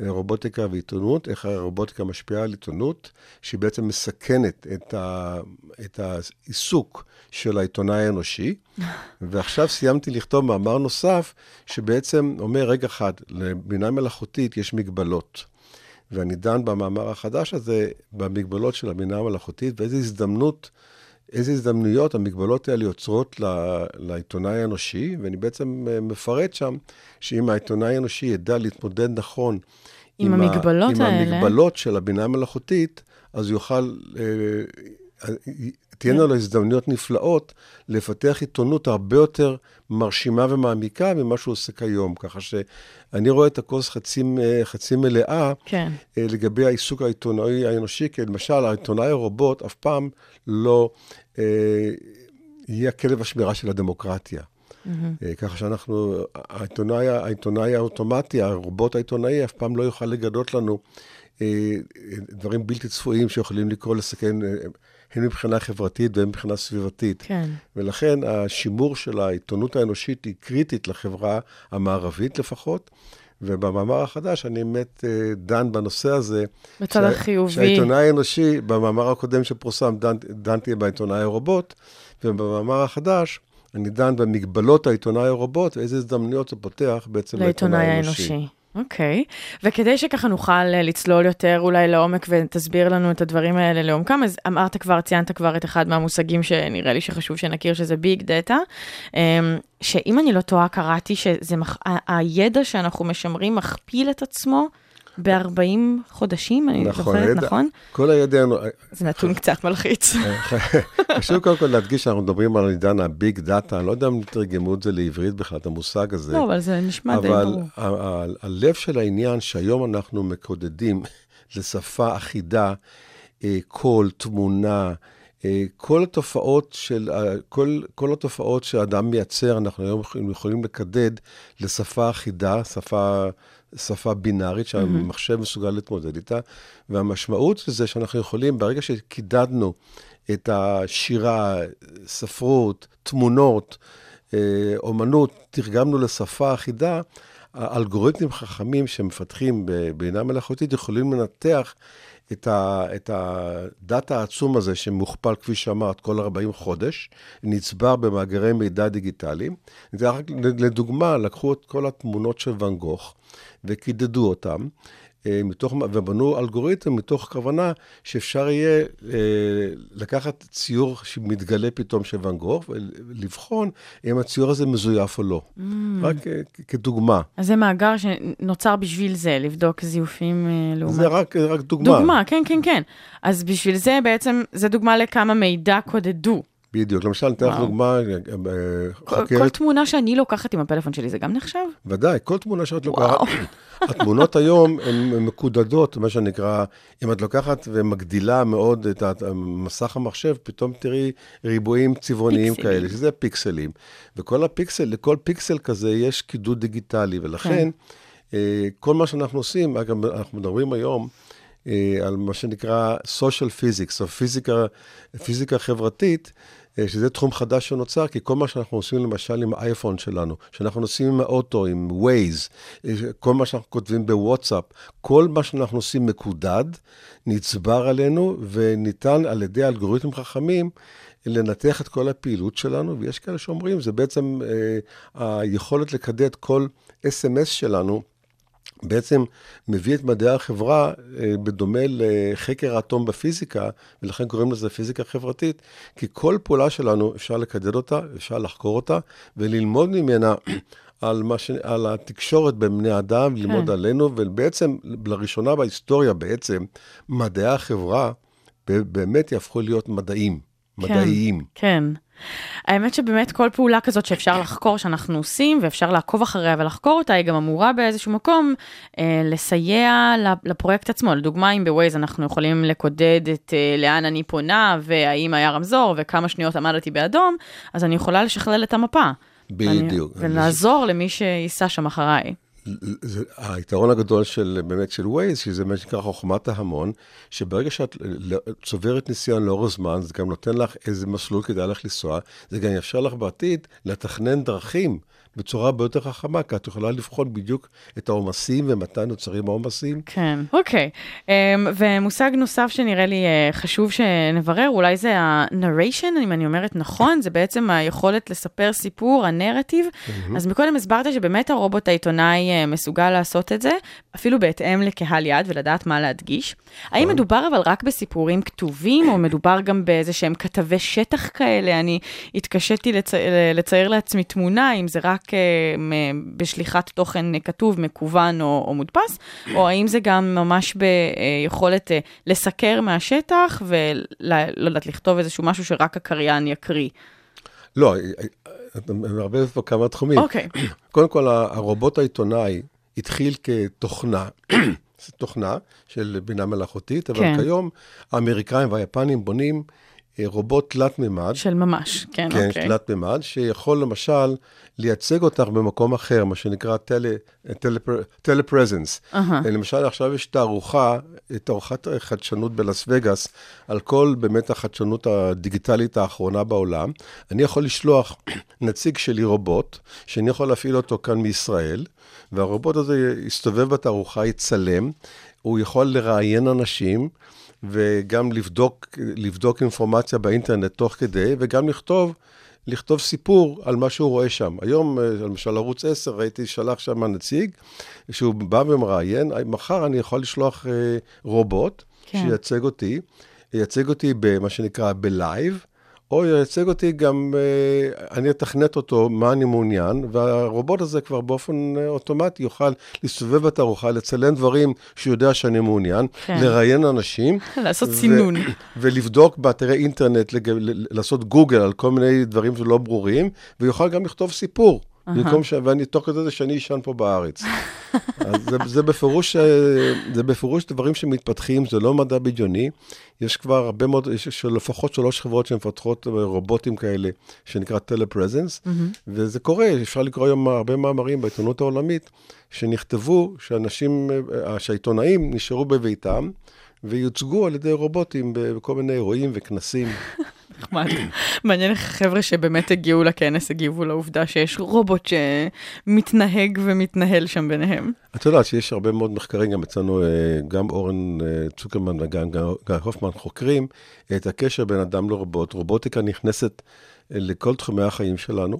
אה, רובוטיקה ועיתונות, איך הרובוטיקה משפיעה על עיתונות, שהיא בעצם מסכנת את, ה, את העיסוק של העיתונאי האנושי. <laughs> ועכשיו סיימתי לכתוב מאמר נוסף, שבעצם אומר, רגע אחד, לבינה מלאכותית יש מגבלות. ואני דן במאמר החדש הזה במגבלות של הבינה המלאכותית, ואיזו הזדמנות, איזה הזדמנויות המגבלות האלה יוצרות ל- לעיתונאי האנושי, ואני בעצם אה, מפרט שם שאם העיתונאי האנושי ידע להתמודד נכון עם ה- המגבלות עם האלה. המגבלות של הבינה המלאכותית, אז יוכל, אה, אה, תהיינה לו הזדמנויות נפלאות לפתח עיתונות הרבה יותר מרשימה ומעמיקה ממה שהוא עושה כיום. ככה שאני רואה את הכוס חצי, אה, חצי מלאה כן. אה, לגבי העיסוק העיתונאי האנושי, כי למשל, העיתונאי הרובוט אף פעם לא אה, יהיה כלב השמירה של הדמוקרטיה. אה, ככה שאנחנו, העיתונאי, העיתונאי האוטומטי, הרובוט העיתונאי, אף פעם לא יוכל לגלות לנו אה, דברים בלתי צפויים שיכולים לקרוא לסכן, אה, הן מבחינה חברתית והן מבחינה סביבתית. כן. ולכן השימור של העיתונות האנושית היא קריטית לחברה המערבית לפחות. ובמאמר החדש אני באמת אה, דן בנושא הזה. בצד שה- החיובי. שהעיתונאי האנושי, במאמר הקודם שפורסם, דן, דנתי בעיתונאי הרובוט, ובמאמר החדש אני דן במגבלות העיתונאי הרובוט ואיזה הזדמנויות זה פותח בעצם לעיתונאי האנושי. אוקיי, וכדי שככה נוכל אה, לצלול יותר אולי לעומק ותסביר לנו את הדברים האלה לעומקם, אז אמרת כבר, ציינת כבר את אחד מהמושגים שנראה לי שחשוב שנכיר, שזה ביג דאטה, שאם אני לא טועה, קראתי שזה, מח... שאנחנו משמרים מכפיל את עצמו ב-40 חודשים, אני נכון, זוכרת, הידע- נכון? כל הידע, זה נתון <laughs> קצת מלחיץ. <laughs> חשוב קודם כל להדגיש שאנחנו מדברים על עידן ה big data, אני לא יודע אם תרגמו את זה לעברית בכלל, את המושג הזה. לא, אבל זה נשמע די אבל ברור. ה- הלב של העניין, שהיום אנחנו מקודדים <laughs> לשפה אחידה, אה, קול, תמונה, אה, כל התופעות של, כל, כל התופעות שהאדם מייצר, אנחנו היום יכולים לקדד לשפה אחידה, שפה, שפה בינארית, שהמחשב מסוגל להתמודד איתה, והמשמעות של זה שאנחנו יכולים, ברגע שקידדנו את השירה, ספרות, תמונות, אה, אומנות, תרגמנו לשפה אחידה, האלגוריתמים חכמים שמפתחים בבינה מלאכותית יכולים לנתח את, ה, את הדאטה העצום הזה שמוכפל, כפי שאמרת, כל 40 חודש, נצבר במאגרי מידע דיגיטליים. לדוגמה, לקחו את כל התמונות של ואן גוך וקידדו אותם. אה, מתוך, ובנו אלגוריתם מתוך כוונה שאפשר יהיה אה, לקחת ציור שמתגלה פתאום של ואן גוך ולבחון אם הציור הזה מזויף או לא. Mm. רק אה, כדוגמה. אז זה מאגר שנוצר בשביל זה, לבדוק זיופים לעומת... זה רק, רק דוגמה. דוגמה, כן, כן, כן. אז בשביל זה בעצם, זה דוגמה לכמה מידע קודדו. בדיוק. למשל, אני אתן לך. דוגמה, אה, כל, חוקרת, כל תמונה שאני לוקחת עם הפלאפון שלי, זה גם נחשב? ודאי, כל תמונה שאת. לוקחת, <coughs> התמונות היום הן מקודדות, מה שנקרא, אם את לוקחת ומגדילה מאוד את מסך המחשב, פתאום תראי ריבועים צבעוניים פיקסלים. כאלה, שזה פיקסלים. וכל הפיקסל, לכל פיקסל כזה יש קידוד דיגיטלי, ולכן אה, כל מה שאנחנו עושים, אגב, אנחנו מדברים היום, אה, על מה שנקרא social physics, או פיזיקה, פיזיקה חברתית, אה, שזה תחום חדש שנוצר, כי כל מה שאנחנו עושים למשל עם האייפון שלנו, שאנחנו נוסעים עם האוטו, עם Waze, אה, כל מה שאנחנו כותבים בוואטסאפ, כל מה שאנחנו עושים מקודד, נצבר עלינו וניתן על ידי אלגוריתמים חכמים לנתח את כל הפעילות שלנו, ויש כאלה שאומרים, זה בעצם אה, היכולת לקדד כל אס.אם.אס שלנו. בעצם מביא את מדעי החברה אה, בדומה לחקר האטום בפיזיקה, ולכן קוראים לזה פיזיקה חברתית, כי כל פעולה שלנו אפשר לקדד אותה, אפשר לחקור אותה, וללמוד ממנה <clears throat> על, ש... על התקשורת בין בני אדם, ללמוד כן. עלינו, ובעצם, לראשונה בהיסטוריה בעצם, מדעי החברה באמת יהפכו להיות מדעים, מדעיים. כן. האמת שבאמת כל פעולה כזאת שאפשר לחקור שאנחנו עושים ואפשר לעקוב אחריה ולחקור אותה, היא גם אמורה באיזשהו מקום אה, לסייע לפרויקט עצמו. לדוגמה, אם בווייז אנחנו יכולים לקודד את אה, לאן אני פונה והאם היה רמזור וכמה שניות עמדתי באדום, אז אני יכולה לשכלל את המפה. בדיוק. ואני, ולעזור למי שייסע שם אחריי. זה, היתרון הגדול של באמת של ווייז, שזה מה שנקרא חוכמת ההמון, שברגע שאת צוברת ניסיון לאורך זמן, זה גם נותן לך איזה מסלול כדאי לך לנסוע, זה גם יאפשר לך בעתיד לתכנן דרכים בצורה הרבה יותר חכמה, כי את יכולה לבחון בדיוק את העומסים ומתי נוצרים העומסים. כן, אוקיי. Um, ומושג נוסף שנראה לי uh, חשוב שנברר, אולי זה ה-narration, אם אני אומרת נכון, זה בעצם היכולת לספר סיפור, הנרטיב. Mm-hmm. אז מקודם הסברת שבאמת הרובוט העיתונאי uh, מסוגל לעשות את זה, אפילו בהתאם לקהל יד ולדעת מה להדגיש. האם מדובר אבל רק בסיפורים כתובים, או מדובר גם באיזה שהם כתבי שטח כאלה? אני התקשיתי לצ... לצייר לעצמי תמונה, אם זה רק... רק בשליחת תוכן כתוב, מקוון או, או מודפס, או האם זה גם ממש ביכולת לסקר מהשטח ולא יודעת, לכתוב איזשהו משהו שרק הקריין יקריא. לא, את מערבבת פה כמה תחומים. אוקיי. Okay. <clears throat> קודם כל, הרובוט העיתונאי התחיל כתוכנה. <clears throat> תוכנה של בינה מלאכותית, אבל כן. כיום האמריקאים והיפנים בונים רובוט תלת-ממד. של ממש, כן, כן אוקיי. כן, תלת-ממד, שיכול למשל לייצג אותך במקום אחר, מה שנקרא טלפרזנס. Uh-huh. למשל, עכשיו יש תערוכה, תערוכת חדשנות בלאס וגאס, על כל באמת החדשנות הדיגיטלית האחרונה בעולם. אני יכול לשלוח <clears throat> נציג שלי רובוט, שאני יכול להפעיל אותו כאן מישראל, והרובוט הזה יסתובב בתערוכה, יצלם, הוא יכול לראיין אנשים. וגם לבדוק, לבדוק אינפורמציה באינטרנט תוך כדי, וגם לכתוב, לכתוב סיפור על מה שהוא רואה שם. היום, למשל, ערוץ 10, ראיתי, שלח שם נציג, שהוא בא ומראיין, מחר אני יכול לשלוח אה, רובוט, כן. שייצג אותי, ייצג אותי במה שנקרא בלייב, או ייצג אותי גם, אה, אני אתכנת אותו, מה אני מעוניין, והרובוט הזה כבר באופן אה, אוטומטי יוכל להסתובב בתערוכה, לצלם דברים שהוא יודע שאני מעוניין, כן. לראיין אנשים. <laughs> לעשות סינון. ולבדוק באתרי אינטרנט, לג... לעשות גוגל על כל מיני דברים שלא ברורים, ויוכל גם לכתוב סיפור. במקום ש... ואני תוך כדי זה שאני אשן פה בארץ. <laughs> אז זה, זה, בפירוש, אה, זה בפירוש דברים שמתפתחים, זה לא מדע בדיוני. יש כבר הרבה מאוד, יש לפחות שלוש חברות שמפתחות רובוטים כאלה, שנקרא טלפרזנס, mm-hmm. וזה קורה, אפשר לקרוא היום הרבה מאמרים בעיתונות העולמית, שנכתבו, שאנשים, אה, שהעיתונאים נשארו בביתם, ויוצגו על ידי רובוטים בכל מיני אירועים וכנסים. <laughs> נחמד. מעניין איך חבר'ה שבאמת הגיעו לכנס הגיבו לעובדה שיש רובוט שמתנהג ומתנהל שם ביניהם. את יודעת שיש הרבה מאוד מחקרים, גם אצלנו, גם אורן צוקרמן וגם גיא הופמן חוקרים את הקשר בין אדם לרובוט. רובוטיקה נכנסת לכל תחומי החיים שלנו.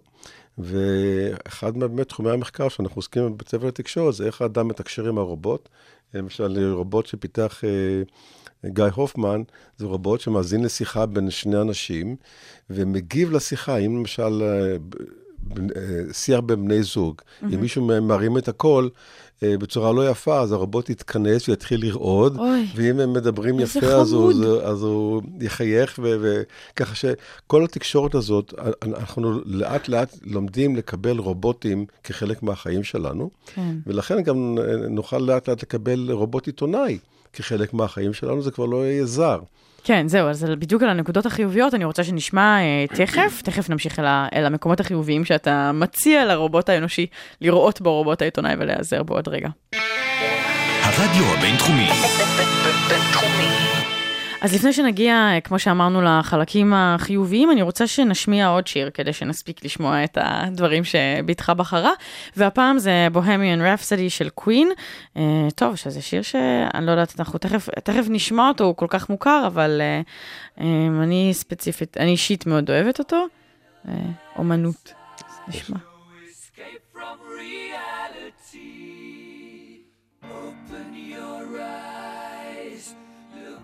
ואחד באמת תחומי המחקר שאנחנו עוסקים בבית ספר לתקשורת זה איך האדם מתקשר עם הרובוט. למשל, רובוט שפיתח גיא הופמן, זה רובוט שמאזין לשיחה בין שני אנשים, ומגיב לשיחה, אם למשל שיח בין בני זוג, mm-hmm. אם מישהו מרים את הקול בצורה לא יפה, אז הרובוט יתכנס ויתחיל לרעוד, אוי, ואם הם מדברים יפה, אז הוא, אז הוא יחייך, וככה שכל התקשורת הזאת, אנחנו לאט לאט לומדים לקבל רובוטים כחלק מהחיים שלנו, כן. ולכן גם נוכל לאט לאט לקבל רובוט עיתונאי. כחלק מהחיים שלנו, זה כבר לא יהיה זר. כן, זהו, אז בדיוק על הנקודות החיוביות, אני רוצה שנשמע אה, תכף, תכף נמשיך אל, ה, אל המקומות החיוביים שאתה מציע לרובוט האנושי לראות בו רובוט העיתונאי ולהיעזר בו עוד רגע. הרדיו הבינתחומי. אז לפני שנגיע, אה, כמו שאמרנו, לחלקים החיוביים, אני רוצה שנשמיע עוד שיר כדי שנספיק לשמוע את הדברים שבתך בחרה, והפעם זה בוהמיאן רפסדי של קווין. אה, טוב, שזה שיר שאני לא יודעת, אנחנו תכף, תכף נשמע אותו, הוא כל כך מוכר, אבל אה, אני ספציפית, אני אישית מאוד אוהבת אותו. אומנות, נשמע. reality.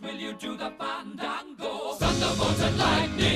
will you do the fandango? Thunderbolts and lightning.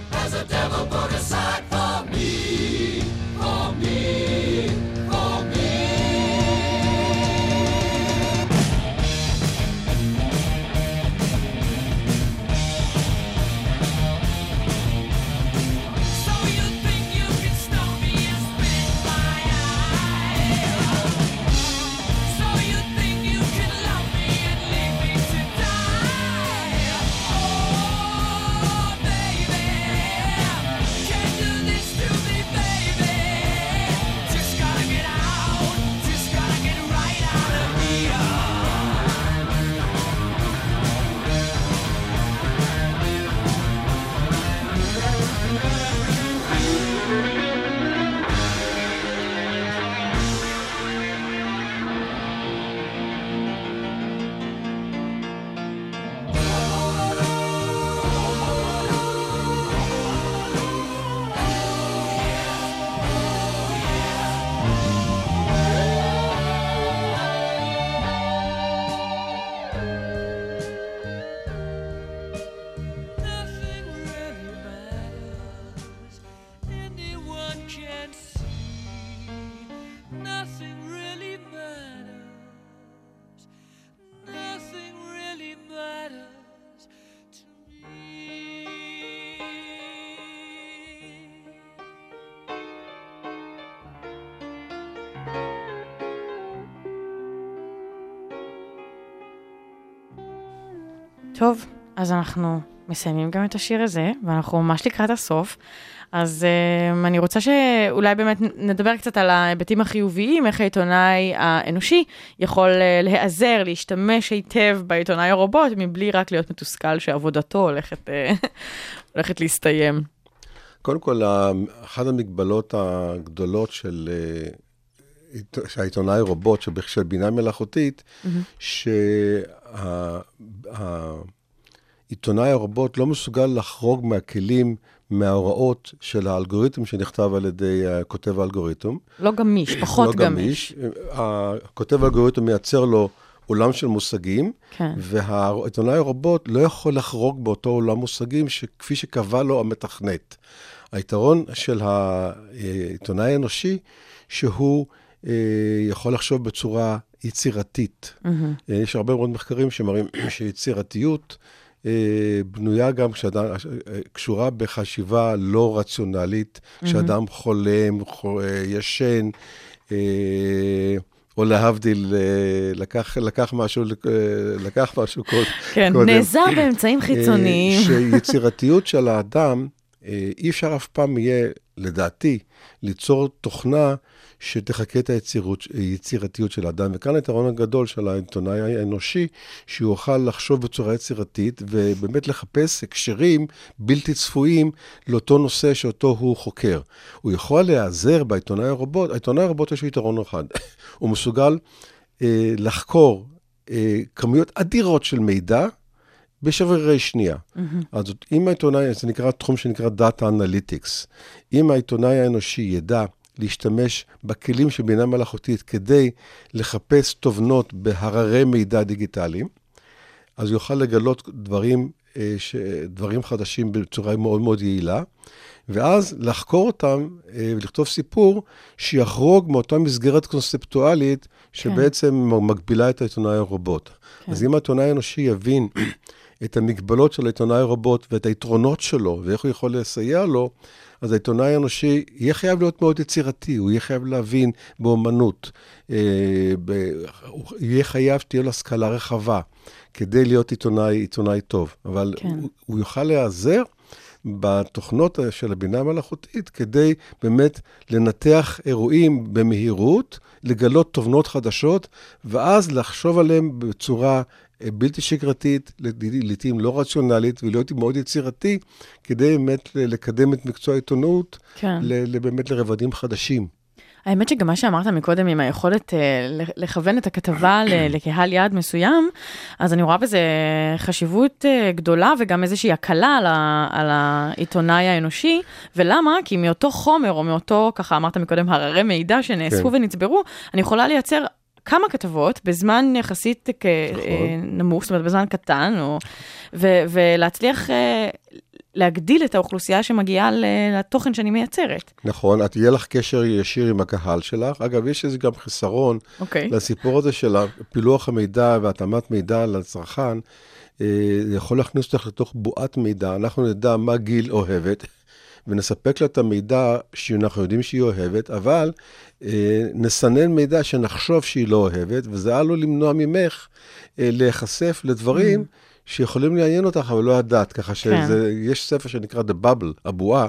טוב, אז אנחנו מסיימים גם את השיר הזה, ואנחנו ממש לקראת הסוף. אז um, אני רוצה שאולי באמת נדבר קצת על ההיבטים החיוביים, איך העיתונאי האנושי יכול uh, להיעזר, להשתמש היטב בעיתונאי הרובוט, מבלי רק להיות מתוסכל שעבודתו הולכת, uh, <laughs> הולכת להסתיים. קודם כל, אחת המגבלות הגדולות של, אה, העיתונאי רובוט, של, בינה מלאכותית, שהעיתונאי הרובוט לא מסוגל לחרוג מהכלים, מההוראות של האלגוריתם שנכתב על ידי אה, כותב האלגוריתם. לא גמיש, <clears throat> פחות לא גמיש. הכותב האלגוריתם מייצר לו עולם של מושגים, כן. והעיתונאי הרובוט לא יכול לחרוג באותו עולם מושגים כפי שקבע לו המתכנת. היתרון של העיתונאי האנושי, שהוא אה, יכול לחשוב בצורה יצירתית. אה, יש הרבה מאוד מחקרים שמראים <clears throat> שיצירתיות אה, בנויה גם כשאדם, אה, קשורה בחשיבה לא רציונלית, כשאדם חולם, חו- ישן, או להבדיל, לקח, לקח משהו, לקח משהו קוד- <laughs> כן, קודם. נעזר באמצעים חיצוניים. <laughs> שיצירתיות של האדם, <laughs> אי אפשר אף פעם יהיה, לדעתי, ליצור תוכנה שתחקה את היצירות, היצירתיות של האדם. וכאן היתרון הגדול של העיתונאי האנושי, שהוא יוכל לחשוב בצורה יצירתית ובאמת לחפש הקשרים בלתי צפויים לאותו נושא שאותו הוא חוקר. הוא יכול להיעזר בעיתונאי הרובוט, העיתונאי הרובוט יש לו יתרון אחד, <laughs> הוא מסוגל אה, לחקור אה, כמויות אדירות של מידע, בשברירי שנייה. אז זאת- אם העיתונאי, זה נקרא תחום שנקרא Data Analytics, אם העיתונאי האנושי ידע להשתמש בכלים של בינה מלאכותית כדי לחפש תובנות בהררי מידע דיגיטליים, אז הוא יוכל לגלות דברים, אה. דברים חדשים בצורה מאוד מאוד יעילה, ואז לחקור אותם אה, ולכתוב סיפור שיחרוג מאותה מסגרת קונספטואלית שבעצם מגבילה את העיתונאי הרובוט. כן. אז אם העיתונאי האנושי יבין את המגבלות של העיתונאי הרובוט ואת היתרונות שלו ואיך הוא יכול לסייע לו, אז העיתונאי האנושי יהיה חייב להיות מאוד יצירתי, הוא יהיה חייב להבין באומנות, אה. הוא יהיה חייב שתהיה לו השכלה רחבה כדי להיות עיתונאי, עיתונאי טוב. אבל כן. הוא, הוא יוכל להיעזר בתוכנות של הבינה המלאכותית כדי באמת לנתח אירועים במהירות, לגלות תובנות חדשות, ואז לחשוב עליהם בצורה בלתי שגרתית, לעתים לא רציונלית, ולהיות מאוד יצירתי, כדי באמת לקדם את מקצוע העיתונות, כן. באמת לרבדים חדשים. האמת שגם מה שאמרת מקודם עם היכולת אה, לכוון את הכתבה <coughs> לקהל יעד מסוים, אז אני רואה בזה חשיבות אה, גדולה וגם איזושהי הקלה על, ה- על העיתונאי האנושי. ולמה? כי מאותו חומר או מאותו, ככה אמרת מקודם, הררי מידע שנאספו כן. ונצברו, אני יכולה לייצר כמה כתבות בזמן יחסית נכון. אה, נמוך, זאת אומרת בזמן קטן, או, ו- ולהצליח אה, להגדיל את האוכלוסייה שמגיעה לתוכן שאני מייצרת. נכון, את יהיה לך קשר ישיר עם הקהל שלך. אגב, יש איזה גם חיסרון אוקיי. לסיפור הזה של פילוח המידע והתאמת מידע לצרכן. אה, זה יכול להכניס אותך לתוך בועת מידע. אנחנו נדע מה גיל אוהבת, ונספק לה את המידע שאנחנו יודעים שהיא אוהבת, אבל אה, נסנן מידע שנחשוב שהיא לא אוהבת, וזה עלול למנוע ממך אה, להיחשף לדברים שיכולים לעניין אותך, אבל לא ידעת. ככה שיש ספר שנקרא The Bubble, הבועה,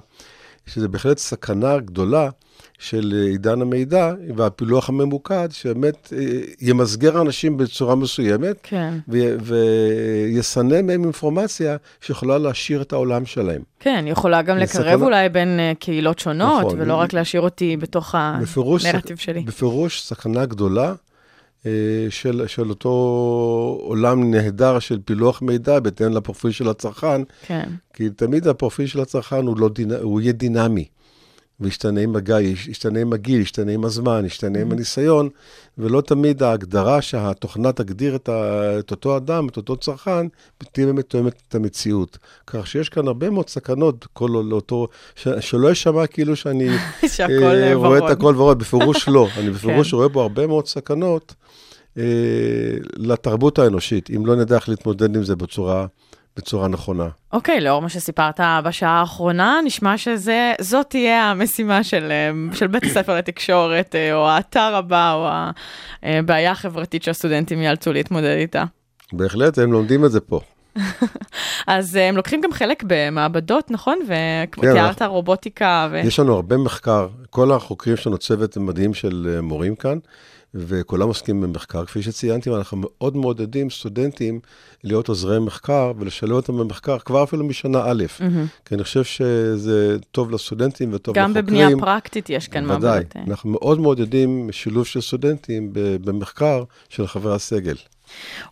שזה בהחלט סכנה גדולה של עידן המידע והפילוח הממוקד, שבאמת אה, ימסגר אנשים בצורה מסוימת, כן. ו- ויסנן מהם אינפורמציה שיכולה להעשיר את העולם שלהם. כן, יכולה גם זה לקרב סכנה- אולי בין אה, קהילות שונות, נכון. ולא רק להשאיר אותי בתוך בפירוש, הנרטיב שלי. בפירוש סכנה גדולה אה, של, של אותו עולם נהדר של פילוח מידע בהתאם לפרופיל של הצרכן, כן, כי תמיד הפרופיל של הצרכן הוא, לא דינ... הוא יהיה דינמי. וישתנה עם הגיל, ישתנה עם הגיל, ישתנה עם הזמן, ישתנה עם הניסיון, ולא תמיד ההגדרה שהתוכנה תגדיר את, ה... את אותו אדם, את אותו צרכן, תהיה באמת תואמת את המציאות. כך שיש כאן הרבה מאוד סכנות, כל לאותו, ש... שלא יישמע כאילו שאני <laughs> אה, אה, רואה את. הכל ורוד, בפירוש לא. אני <laughs> בפירוש כן. רואה בו הרבה מאוד סכנות אה, לתרבות האנושית, אם לא נדע איך להתמודד עם זה בצורה, בצורה נכונה. אוקיי, לאור מה שסיפרת בשעה האחרונה, נשמע שזאת תהיה המשימה של, אה, של בית הספר לתקשורת, אה, או האתר הבא, או הבעיה החברתית שהסטודנטים ייאלצו להתמודד איתה. בהחלט, הם לומדים את זה פה. <laughs> אז אה, הם לוקחים גם חלק במעבדות, נכון? כן, ותיארת רובוטיקה ו... יש לנו הרבה מחקר, כל החוקרים שלנו צוות מדהים של מורים כאן, וכולם עוסקים במחקר. כפי שציינתי, אנחנו מאוד מעודדים סטודנטים להיות עוזרי מחקר ולשלב אותם במחקר כבר אפילו משנה א', כי אני חושב שזה טוב לסטודנטים וטוב גם לחוקרים. בבנייה פרקטית יש כאן. מעבדות. אה. אנחנו מאוד מעודדים שילוב של סטודנטים במחקר של חברי הסגל.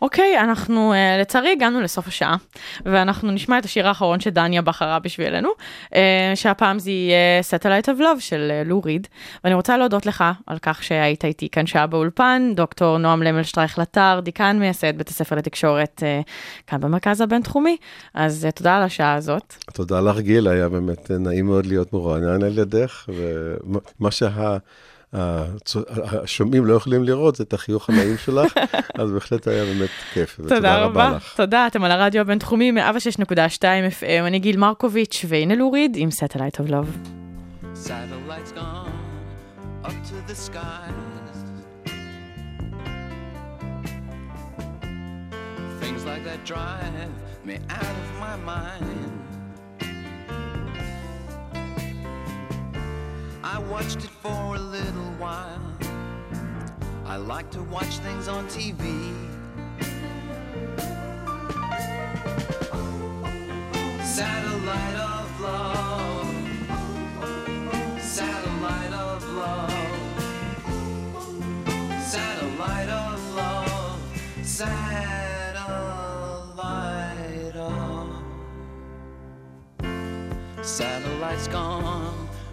אוקיי, אנחנו אה, לצערי הגענו לסוף השעה, ואנחנו נשמע את השיר האחרון שדניה בחרה בשבילנו, אה, שהפעם זה יהיה Satellite of Love של אה, לו ואני רוצה להודות לך על כך שהיית איתי כאן שעה באולפן, דוקטור נועם למלשטרייך לטר, דיקן מייסד בית הספר לתקשורת אה, כאן במרכז הבינתחומי, אז אה, תודה על השעה הזאת. תודה לך, גיל, היה באמת נעים מאוד להיות מרוענן על ידך, ומה שה... השומעים לא יכולים לראות, זה את החיוך הנעים שלך, אז בהחלט היה באמת כיף. ותודה תודה רבה. לך. תודה, אתם על הרדיו הבינתחומי 106.2 FM, אני גיל מרקוביץ' והנה לו ריד עם Satellite of Love. Satellites gone up to the skies. Things like that drive me out of my mind. I watched it for a little while. I like to watch things on TV. Satellite of love. Satellite of love. Satellite of love. Satellite. Satellite's gone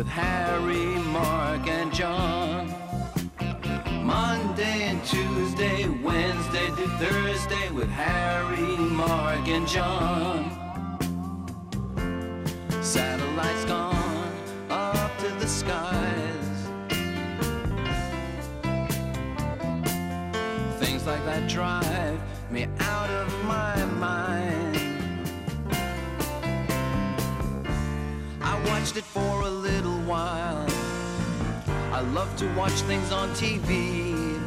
with Harry, Mark, and John. Monday and Tuesday, Wednesday to Thursday with Harry, Mark, and John. Satellites gone up to the skies. Things like that drive me out of my mind. I watched it for a little love to watch things on TV.